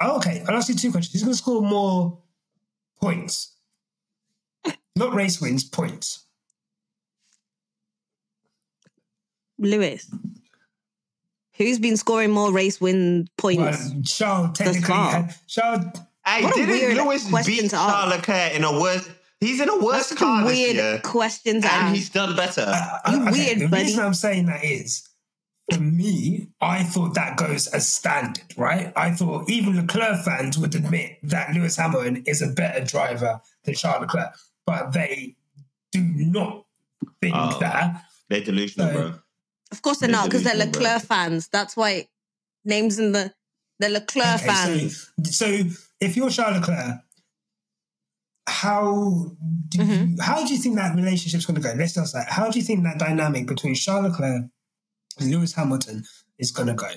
Oh, okay, I'll ask you two questions. Who's going to score more points? Not race wins, points. Lewis, who's been scoring more race win points? Well, Charles technically had Charles. Hey, What didn't weird Lewis beat. Charles Leclerc in a worse? He's in a worse That's car a this weird year, question to and ask. he's done better. Uh, You okay, weird, the buddy. reason I'm saying that is, for me, I thought that goes as standard, right? I thought even Leclerc fans would admit that Lewis Hamilton is a better driver than Charles Leclerc, but they do not think Oh. that. They're delusional, So- bro. Of course they're They're not, because they're delusional, bro. Leclerc fans. That's why names in the the Leclerc Okay, fans. so, so if you're Charles Leclerc, how do you, Mm-hmm. how do you think that relationship's going to go? Let's just say, how do you think that dynamic between Charles Leclerc and Lewis Hamilton is going to go?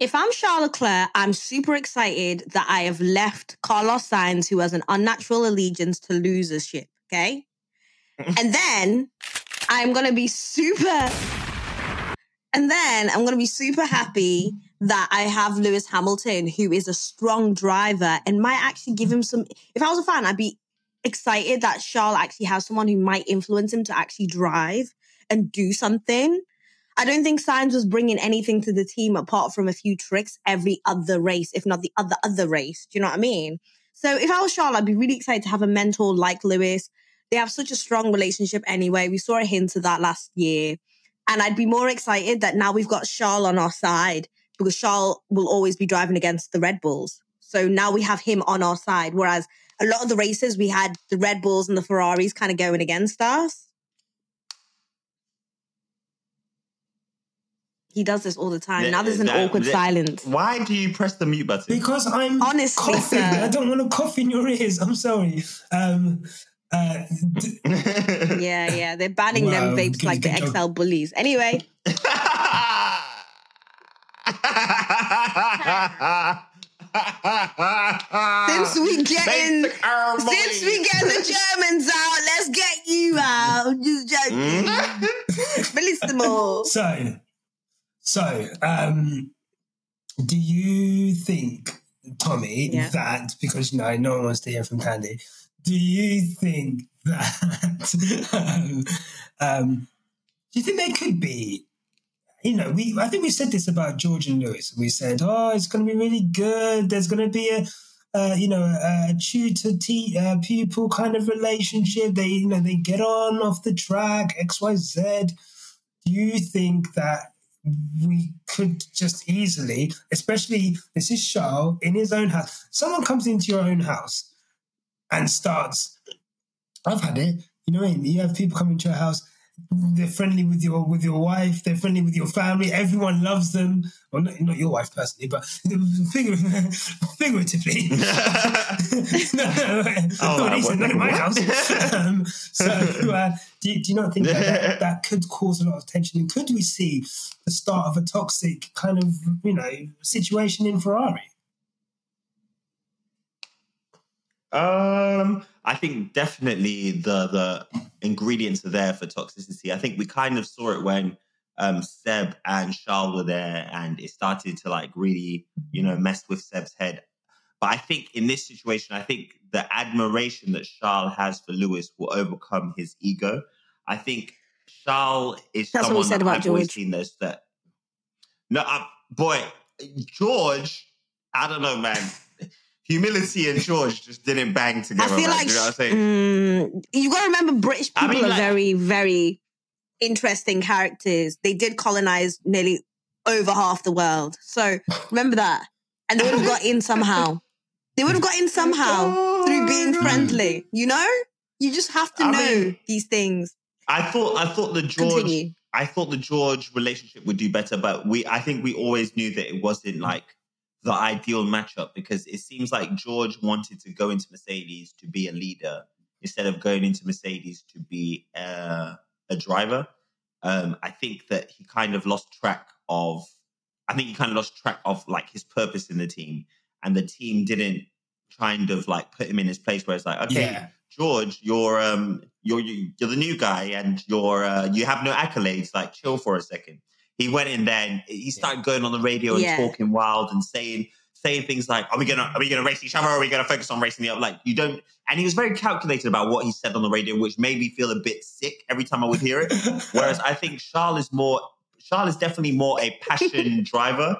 If I'm Charles Leclerc, I'm super excited that I have left Carlos Sainz, who has an unnatural allegiance to losership. Okay. and then I'm going to be super. And then I'm going to be super happy that I have Lewis Hamilton, who is a strong driver and might actually give him some. If I was a fan, I'd be excited that Charles actually has someone who might influence him to actually drive and do something. I don't think Sainz was bringing anything to the team apart from a few tricks every other race, if not the other other race. Do you know what I mean? So if I was Charles, I'd be really excited to have a mentor like Lewis. They have such a strong relationship anyway. We saw a hint of that last year. And I'd be more excited that now we've got Charles on our side because Charles will always be driving against the Red Bulls. So now we have him on our side. Whereas a lot of the races, we had the Red Bulls and the Ferraris kind of going against us. He does this all the time. Yeah, now there's an that- awkward that- silence. Why do you press the mute button? Because I'm Honestly, coughing. sir. I don't want to cough in your ears. I'm sorry. Um, uh, d- Yeah, yeah. They're banning them Wow, vapes like the good job. XL bullies. Anyway, since we getting Make since we getting the Germans out, let's get you out. Just joking. Mm? Bellissimo. so, so, um, do you think, Tomi, Yeah. that because you know no one wants to hear from Candy, do you think that um, um, do you think there could be? You know, we I think we said this about George and Lewis. We said, oh, it's going to be really good. There's going to be a uh, you know, a tutor te- uh, pupil kind of relationship. They, you know, they get on off the track, X, Y, Z. Do you think that we could just easily, especially this is Charles in his own house, someone comes into your own house and starts, I've had it, you know what I mean? You have people come into your house, they're friendly with your with your wife, they're friendly with your family, everyone loves them. Well, not, not your wife personally, but figure, figuratively. no, no, Oh, no, I not in my wouldn't. house. um, so, uh, do, you- do you not think that, that that could cause a lot of tension? And could we see the start of a toxic kind of you know situation in Ferrari? Um, I think definitely the the ingredients are there for toxicity. I think we kind of saw it when um Seb and Charles were there, and it started to like really, you know, mess with Seb's head. But I think in this situation, I think the admiration that Charles has for Lewis will overcome his ego. I think Charles is That's what we someone said that about I've always seen this that. No, uh, boy, George. I don't know, man. Humility and George just didn't bang together. I feel man. like you know what I'm saying? mm, you got to remember British I people mean, are like- very, very interesting characters. They did colonize nearly over half the world. So remember that. And they would have got in somehow. They would have got in somehow through being friendly. You know? You just have to I know mean, these things. I thought I thought the George Continue. I thought the George relationship would do better, but we I think we always knew that it wasn't like the ideal matchup because it seems like George wanted to go into Mercedes to be a leader instead of going into Mercedes to be a, a driver. Um, I think that he kind of lost track of. I think he kind of lost track of like his purpose in the team, and the team didn't kind of like put him in his place where it's like, okay, Yeah. George, you're um you're you- you're the new guy and you're uh, you have no accolades. Like chill for a second. He went in there and he started going on the radio and Yeah. talking wild and saying saying things like, "Are we gonna are we gonna race each other? Or are we gonna focus on racing the other?" Like you don't. And he was very calculated about what he said on the radio, which made me feel a bit sick every time I would hear it. Whereas I think Charles is more Charles is definitely more a passion driver.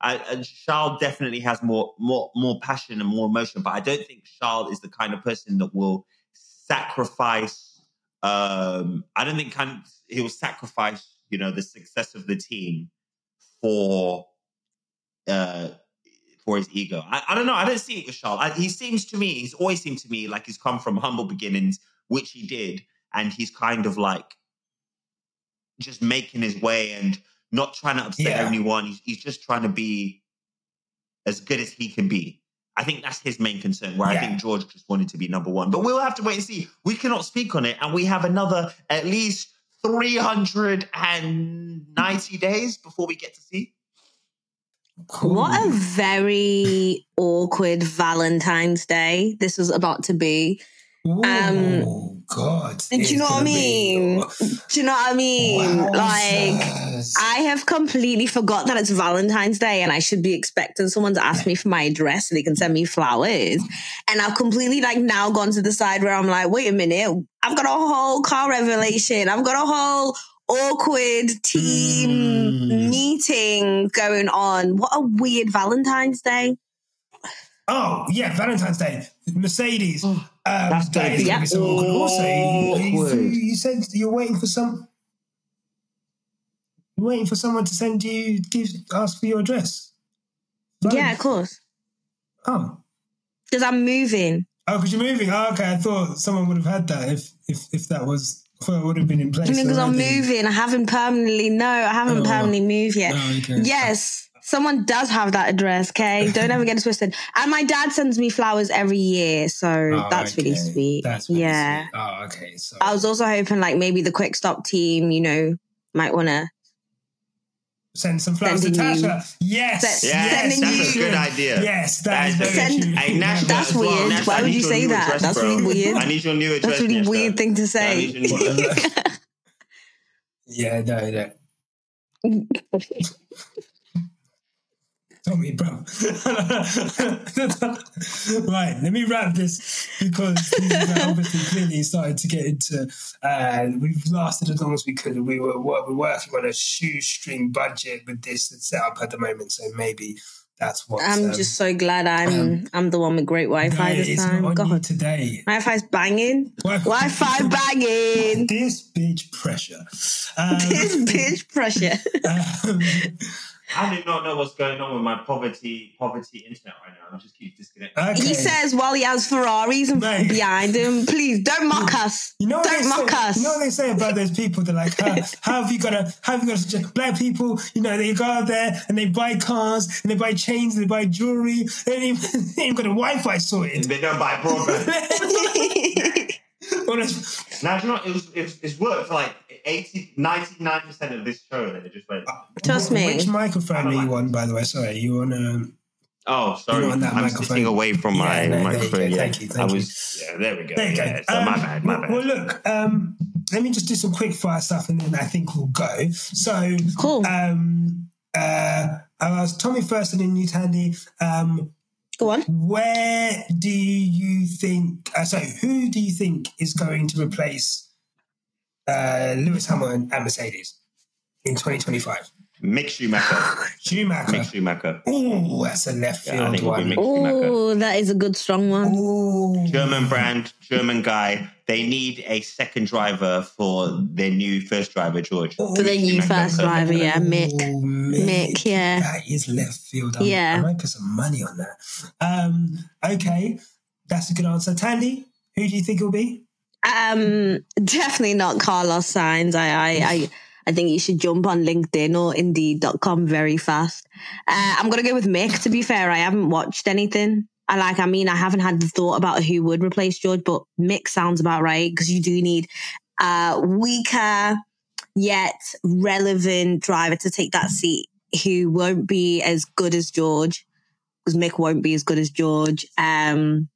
I, and Charles definitely has more more more passion and more emotion, but I don't think Charles is the kind of person that will sacrifice. Um, I don't think kind he will sacrifice you know the success of the team for uh for his ego. I, I don't know. I don't see it with Charles. I, he seems to me, he's always seemed to me like he's come from humble beginnings, which he did, and he's kind of like just making his way and not trying to upset Yeah. anyone. He's, he's just trying to be as good as he can be. I think that's his main concern. Where I think George just wanted to be number one, but we'll have to wait and see. We cannot speak on it, and we have another at least three hundred and ninety days before we get to see. What a very awkward Valentine's Day this was about to be. Um, oh God! Do you know what I mean? Do you know what I mean? Like, I have completely forgot that it's Valentine's Day and I should be expecting someone to ask me for my address so they can send me flowers. And I've completely like now gone to the side where I'm like, wait a minute, I've got a whole car revelation. I've got a whole awkward team Mm. meeting going on. What a weird Valentine's Day. Oh yeah, Valentine's Day, Mercedes. Um, That's that be so awkward. Also, you, you, said you're waiting for some. You're waiting for someone to send you, give, ask for your address. Yeah, of course. Oh, Because I'm moving. oh, because you're moving. Oh, okay, I thought someone would have had that if if if that was. It would have been in place. I mean, because I'm moving. I haven't permanently, no, I haven't Oh. permanently moved yet. Oh, okay. Yes, someone does have that address, okay? Don't ever get it twisted. And my dad sends me flowers every year, so Oh, that's really sweet. That's really yeah. sweet. Oh, okay. So I was also hoping like maybe the quick stop team, you know, might want to. send some flowers to Sending you- Tasha. Yes, Send- yes, sending you that's a good idea. Yes, that is That is very Send- true. Hey, Nash, That's well. weird. Nash, Why would you say that? address, That's bro. really weird. I need your new address. That's really Nesta. weird thing to I say. need your new address. Yeah, no, no. Tomi, bro. right, let me wrap this because obviously clearly started to get into. Uh, we've lasted as long as we could. We were we're working on a shoestring budget with this set up at the moment, so maybe that's what. I'm um, just so glad I'm um, I'm the one with great Wi-Fi no, this it's time. not on you God, today. Wi-Fi's banging. Wi- Wi-Fi banging. This bitch pressure. Um, this bitch pressure. I do not know what's going on with my poverty poverty internet right now. I'm just keep disconnecting. okay. He says while he has Ferraris and Mate. behind him, please don't mock us. You know what Don't they mock say, us. You know what they say about those people? They're like, how, how have you got a How have you got to? Black people, you know, they go out there and they buy cars and they buy chains and they buy jewelry. They ain't even, they ain't got a Wi-Fi sorted. They don't buy broadband. Honest- now, do you know, it was, it, it's worked for like 80, 99% of this show that it just went, Trust me. Which microphone are you on, by the way? Sorry, you on? Um, oh, sorry. You're on that I'm microphone. sitting away from my Yeah, no, microphone. Yeah, Thank you, thank I you. yeah, there we go. there you yeah, go. So Um, my bad, my well, bad. Well, look, um, let me just do some quick fire stuff and then I think we'll go. So, Cool. um, uh, I was Tomi first and then you, Thandie. Um, Go on. Where do you think? Uh, so, who do you think is going to replace uh, Lewis Hamilton and Mercedes in 2025? Mick Schumacher. Schumacher. Mick Schumacher. Oh, that's a left Yeah, I field think one. Mick Schumacher. Oh, that is a good strong one. Ooh. German brand, German guy. They need a second driver for their new first driver, George. Oh, For the new first driver, yeah, Mick. Ooh, Mick, yeah. That is left field. I'm, Yeah. I might put some money on that. Um, okay, that's a good answer. Thandie, who do you think it will be? Um, definitely not Carlos Sainz. I, I, I, I think you should jump on LinkedIn or Indeed.com very fast. Uh, I'm gonna go with Mick. To be fair, I haven't watched anything. I like. I mean, I haven't had the thought about who would replace George, but Mick sounds about right because you do need a weaker yet relevant driver to take that seat who won't be as good as George because Mick won't be as good as George. Um,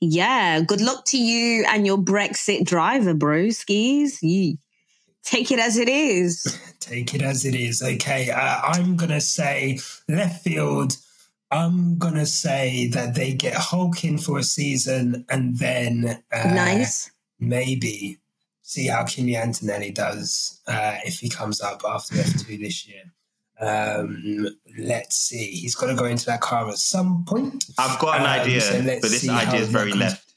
yeah, good luck to you and your Brexit driver, bro. Skis. Take it as it is. Take it as it is. Okay, uh, I'm gonna say left field. I'm gonna say that they get Hulk in for a season and then uh, nice. maybe see how Kimi Antonelli does uh, if he comes up after F2 this year. Um, let's see. He's got to go into that car at some point. I've got an Um, idea, so let's but this idea is very left.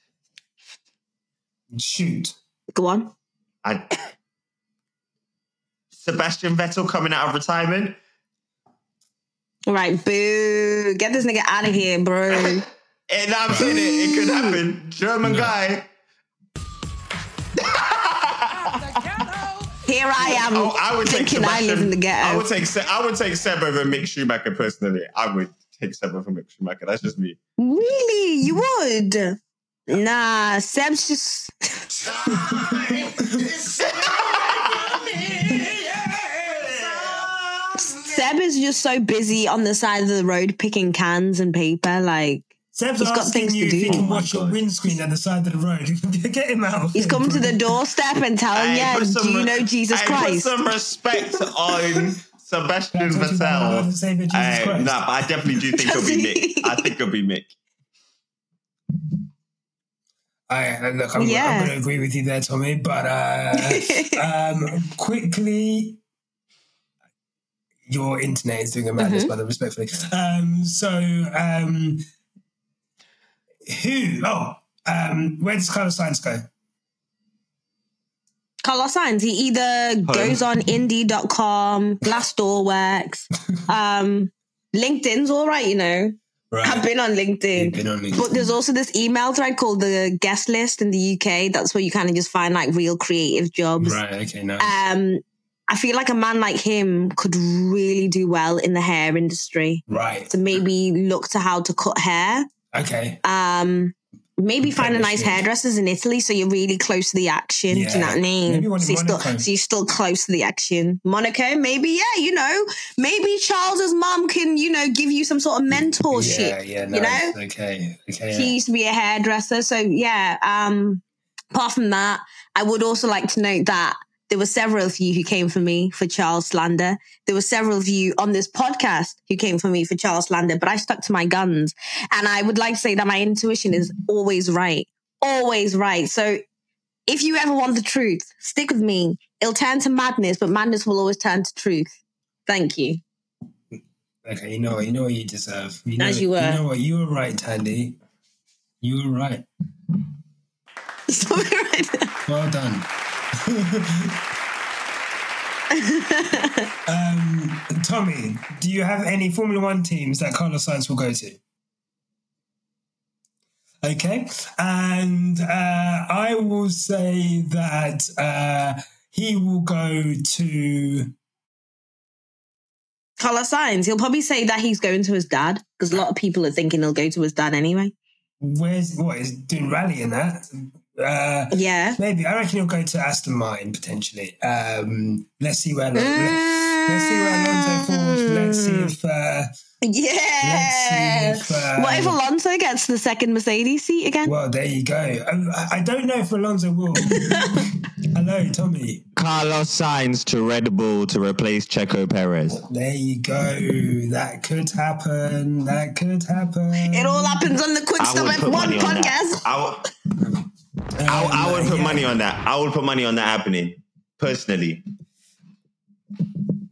Shoot. Go on. I, Sebastian Vettel coming out of retirement. All right, boo. Get this nigga out of here, bro. And I'm saying it, it could happen. German guy. Here I am Oh, I would take thinking I live in the Sebastian- I would take Se- I would take Seb over Mick Schumacher personally. I would take Seb over Mick Schumacher. That's just me. Really? You would? Nah, Seb's just. Seb is just so busy on the side of the road picking cans and paper. Like Seb's He's got asking things to you if do. he can Oh my watch your windscreen at the side of the road. Get him out. he's coming to the doorstep and telling Hey, you, put "Do you know Jesus hey, Christ?" Put some respect on Sebastian Talk to you about our Lord Vettel. and Savior Jesus Hey, Christ. no, but I definitely do think it'll be Mick. I think it'll be Mick. I, look, I'm, Yeah. I'm going to agree with you there, Tomi. But uh, um, quickly, your internet is doing a madness, Mhm. brother. Respectfully. Um, so, um, who? Oh, um, where does Carlos Sainz go? Carlos Sainz, he either goes on Indeed.com, Glassdoor works, um, LinkedIn's all right, you know. I've been on LinkedIn. Been on LinkedIn. But there's also this email thread called the guest list in the UK. That's where you kind of just find like real creative jobs. Right. Okay. Nice. Um, I feel like a man like him could really do well in the hair industry. right. To maybe look to how to cut hair. Okay. Um, maybe find a nice hairdressers in Italy so you're really close to the action. Do you know Yeah. what I mean? Maybe one in so, you're still, so you're still close to the action. Monaco, maybe, yeah, you know, maybe Charles's mom can, you know, give you some sort of mentorship. Yeah. Yeah. you know? Okay. Okay. She used to be a hairdresser. So yeah. Um, apart from that, I would also like to note that there were several of you who came for me for Charles slander. There were several of you on this podcast who came for me for Charles slander, but I stuck to my guns. And I would like to say that my intuition is always right. Always right. So if you ever want the truth, stick with me. It'll turn to madness, but madness will always turn to truth. Thank you. Okay, you know what? You know what you deserve. You know, As you were. You know what? You were right, Thandie. You were right. Stop it right now. Well done. um, Tomi, do you have any Formula One teams that Carlos Sainz will go to? Okay, and uh, I will say that uh, he will go to. Carlos Sainz, he'll probably say that he's going to his dad because a lot of people are thinking he'll go to his dad anyway. Where's what is doing rally in that? Uh, Yeah. maybe I reckon he'll go to Aston Martin potentially. Um, let's see where. Let, us see where Alonso falls. Let's see if. Uh, Yeah. Let's see if, uh, what if Alonso gets the second Mercedes seat again? well, there you go. I, I don't know if Alonso will. Hello, Tomi. Carlos Sainz to Red Bull to replace Checo Perez. There you go. That could happen. That could happen. It all happens on the Quick I Stop F1 podcast. I I, would put money on that. I would put money on that happening personally.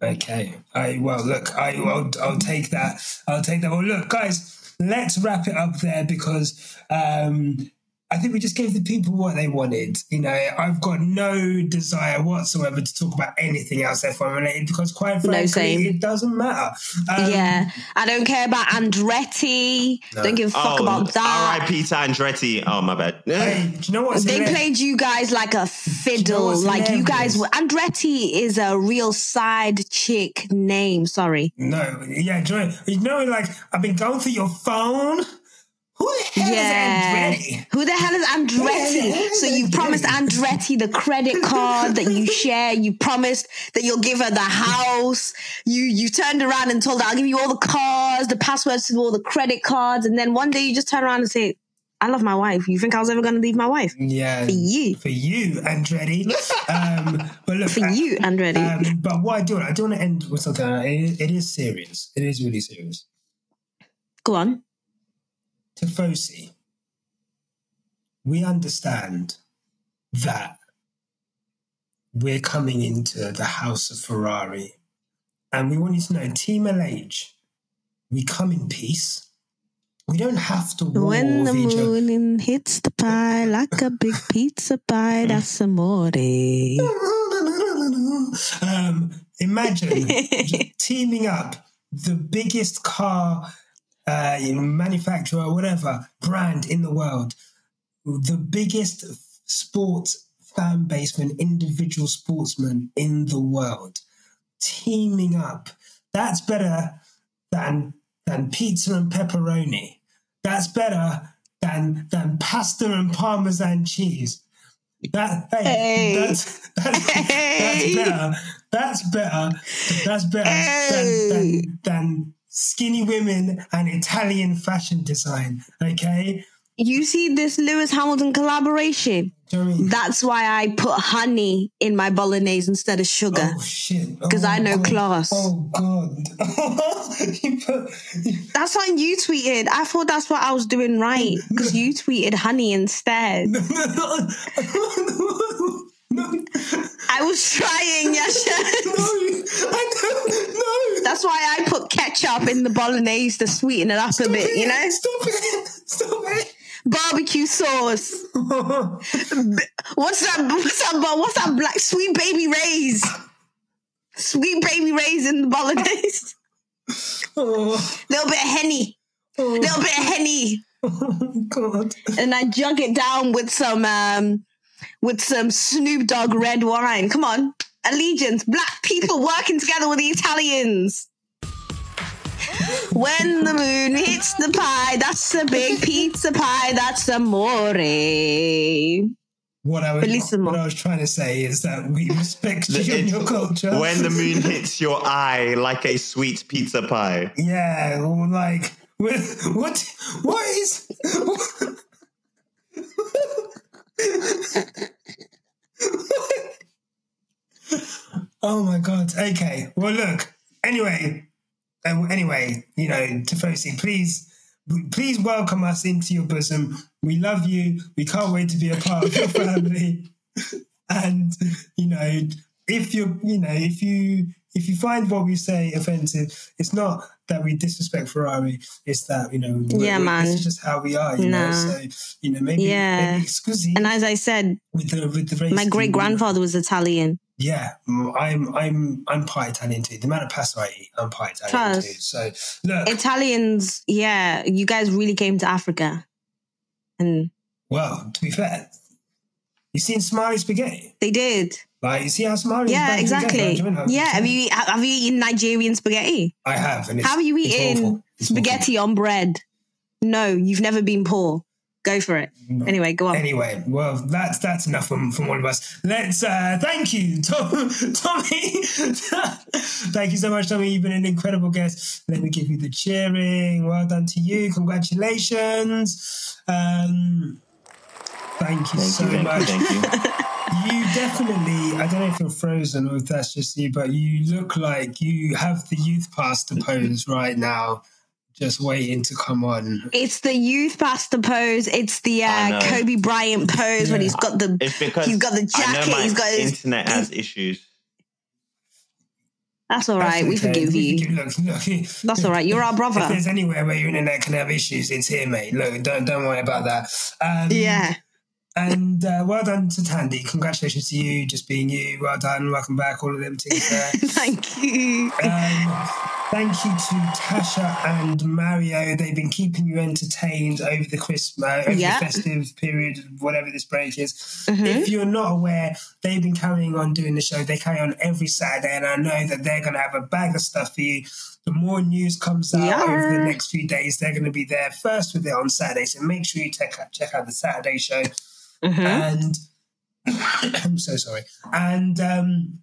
Okay. I well look. I I'll, I'll take that. I'll take that. Well, look, guys. Let's wrap it up there because um, I think we just gave the people what they wanted. You know, I've got no desire whatsoever to talk about anything else F1 related because, quite frankly, same. it doesn't matter. Um, yeah. I don't care about Andretti. No. Don't give a fuck oh, about that. R.I.P. to Andretti. Oh my bad. Hey, do you know what? They hilarious? played you guys like a fiddle. what's like you guys were. Andretti is a real side chick name. Sorry. No, yeah, do you know, like I've been going through your phone. Who the hell Yeah. is Andretti? Who the hell is Andretti? So you promised Andretti the credit card that you share. You promised that you'll give her the house. You you turned around and told her, I'll give you all the cars, the passwords to all the credit cards. And then one day you just turn around and say, I love my wife. You think I was ever going to leave my wife? Yeah, For you. for you, Andretti. um, but look, For uh, you, Andretti. Um, but what I do, I do want to end with something. uh, It, it is serious. It is really serious. Go on. Tifosi, we understand that we're coming into the house of Ferrari, and we want you to know, Team LH, we come in peace. We don't have to war When the with each other. moon hits the pie like a big pizza pie, that's amore. um, imagine teaming up the biggest car uh, you know, manufacturer, whatever brand in the world, the biggest sports fan base for an individual sportsman in the world, teaming up. That's better than than pizza and pepperoni. That's better than than pasta and parmesan cheese. That hey, Hey. that's that's, Hey. that's better. That's better. That's better Hey. than, than than skinny women and Italian fashion design. Okay, You see this Lewis Hamilton collaboration? do you know I mean? That's why I put honey in my bolognese instead of sugar. Oh shit! Oh, 'Cause I know God. class. Oh god! you put, That's something you tweeted. I thought that's what I was doing right because you tweeted honey instead. I was trying, Yasha. no, I don't. No. That's why I put ketchup in the bolognese to sweeten it up a bit, you know? Stop it! Stop it! Barbecue sauce. What's that? What's that? What's that black Sweet Baby Ray's? Sweet Baby Ray's in the bolognese. oh, Little bit of henny. oh, Little bit of henny. oh, God. and I jug it down with some um with some Snoop Dogg red wine. Come on, allegiance, black people working together with the Italians. When the moon hits the pie, that's a big pizza pie. That's amore. What I, was, what I was trying to say is that we respect The- you and your culture. When the moon hits your eye like a sweet pizza pie. yeah, like what? What, what is? oh my god. Okay. Well, look. Anyway, uh, anyway, you know, Tifosi, please, please welcome us into your bosom. We love you. We can't wait to be a part of your family. and you know, if you, you know, if you, if you find what we say offensive, it's not that we disrespect Ferrari. It's that you know, Yeah, man. This is just how we are. You know, so you know, maybe, Yeah. maybe excuse And as I said, with the with the my great grandfather was Italian. Yeah, mm, I'm I'm I'm part Italian too. The amount of pasta I eat, I'm part Italian Trust. too. So look, Italians, yeah, you guys really came to Africa, and well, to be fair, you seen Somali spaghetti? they did. Like you see how Somali? Yeah, exactly. Yeah, have you have you eaten Nigerian spaghetti? I have. And it's, Have you it's eaten awful. Spaghetti on bread? No, you've never been poor. Go for it. No. Anyway, go on. Anyway, well, that's that's enough from, from all of us. Let's uh thank you, Tom, Tomi. thank you so much, Tomi. You've been an incredible guest. Let me give you the cheering. Well done to you. Congratulations. Um, thank you Thank so you, thank much. you, thank you. You definitely, I don't know if you're frozen or if that's just you, but you look like you have the youth pastor pose right now, just waiting to come on. It's the youth pastor pose. It's the uh. Kobe Bryant pose when he's got the It's because he's got the I know jacket. my He's got his. internet has issues. That's all right. We okay. forgive you. Look, look. That's all right. You're our If brother. there's anywhere where your internet can have issues, it's here, mate. Look, don't don't worry about that. Um, Yeah. And uh, well done to Thandie. Congratulations to you, just being you. Well done. Welcome back, all of them things there. Thank you. Um, thank you to Tasha and Mario. They've been keeping you entertained over the Christmas, over Yeah. the festive period, whatever this break is. Mhm. If you're not aware, they've been carrying on doing the show. They carry on every Saturday, and I know that they're going to have a bag of stuff for you. The more news comes out Yeah. over the next few days, they're going to be there first with it on Saturday. So make sure you check out, check out the Saturday show Mhm. and I'm so sorry. And um,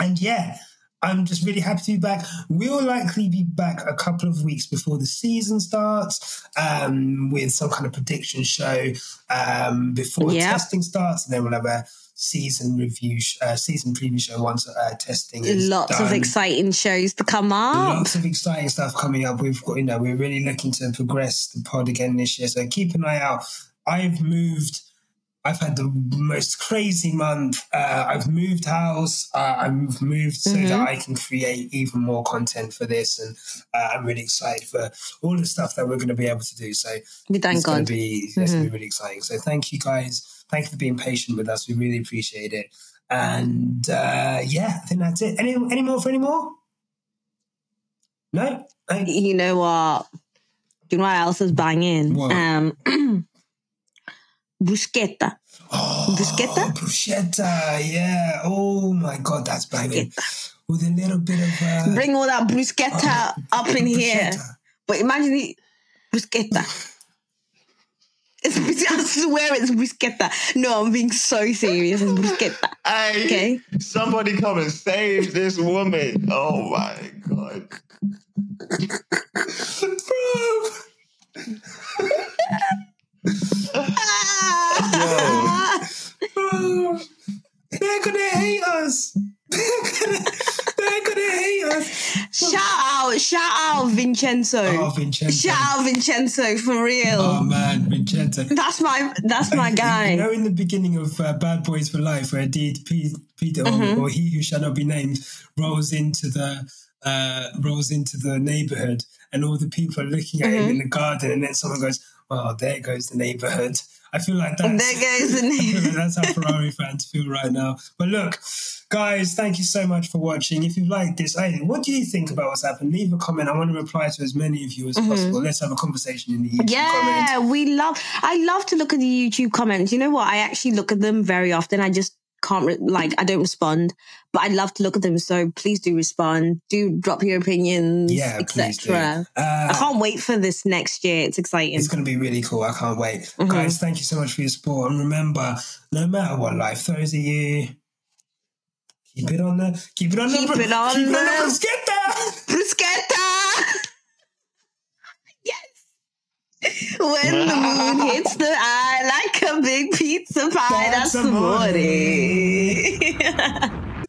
and yeah, I'm just really happy to be back. We'll likely be back a couple of weeks before the season starts, um, with some kind of prediction show um, before Yep. testing starts, and then we'll have a season review, sh- uh, season preview show once uh, testing is Lots of exciting shows to come up. Lots of exciting stuff coming up. We've got, you know, we're really looking to progress the pod again this year. So keep an eye out. I've moved. I've had the most crazy month. Uh, I've moved house. Uh, I've moved so Mhm. that I can create even more content for this, and uh, I'm really excited for all the stuff that we're going to be able to do. So We thank it's going to be it's going to be really exciting. So thank you guys. Thank you for being patient with us. We really appreciate it. And uh, yeah, I think that's it. Any any more for any more? No. Thank You know what? Do you know what else is banging? What? Um, bruschetta. Oh, Bruschetta? Bruschetta, yeah. Oh my god, that's banging. With a little bit of uh, Bring all that bruschetta up in here. But imagine the bruschetta. It's, I swear it's bruschetta. No, I'm being so serious. It's bruschetta. Hey, Okay. somebody come and save this woman. Oh my god. Ah! Bro, they're gonna hate us. They're gonna, they're gonna hate us. shout out, shout out Vincenzo. Oh, Vincenzo. Shout out Vincenzo for real. Oh man, Vincenzo. that's my that's my guy. You know, in the beginning of uh, Bad Boys for Life, where indeed Peter Mm-hmm. or he who shall not be named rolls into the uh, rolls into the neighborhood, and all the people are looking at Mm-hmm. him in the garden, and then someone goes, "Well, there goes the neighborhood." I feel like that's There goes the I feel like neighborhood. that's how Ferrari fans feel right now. But look, guys, thank you so much for watching. If you like this, hey, what do you think about what's happened? Leave a comment. I want to reply to as many of you as possible. Let's have a conversation in the YouTube comments. Mm-hmm. Yeah, we love. I love to look at the YouTube comments. You know what? I actually look at them very often. I just can't re- like. I don't respond, but I'd love to look at them. So please do respond. Do drop your opinions, Yeah, etc. I Uh, can't wait for this next year. It's exciting. It's going to be really cool. I can't wait. Mm-hmm. Guys, thank you so much for your support. And remember, no matter what life throws at you, keep it on the, keep it on Keep the, it on keep it on the- the bruschetta. Bruschetta. yes. When the moon hits the eye like a big pizza pie, That's that's, amore. amore.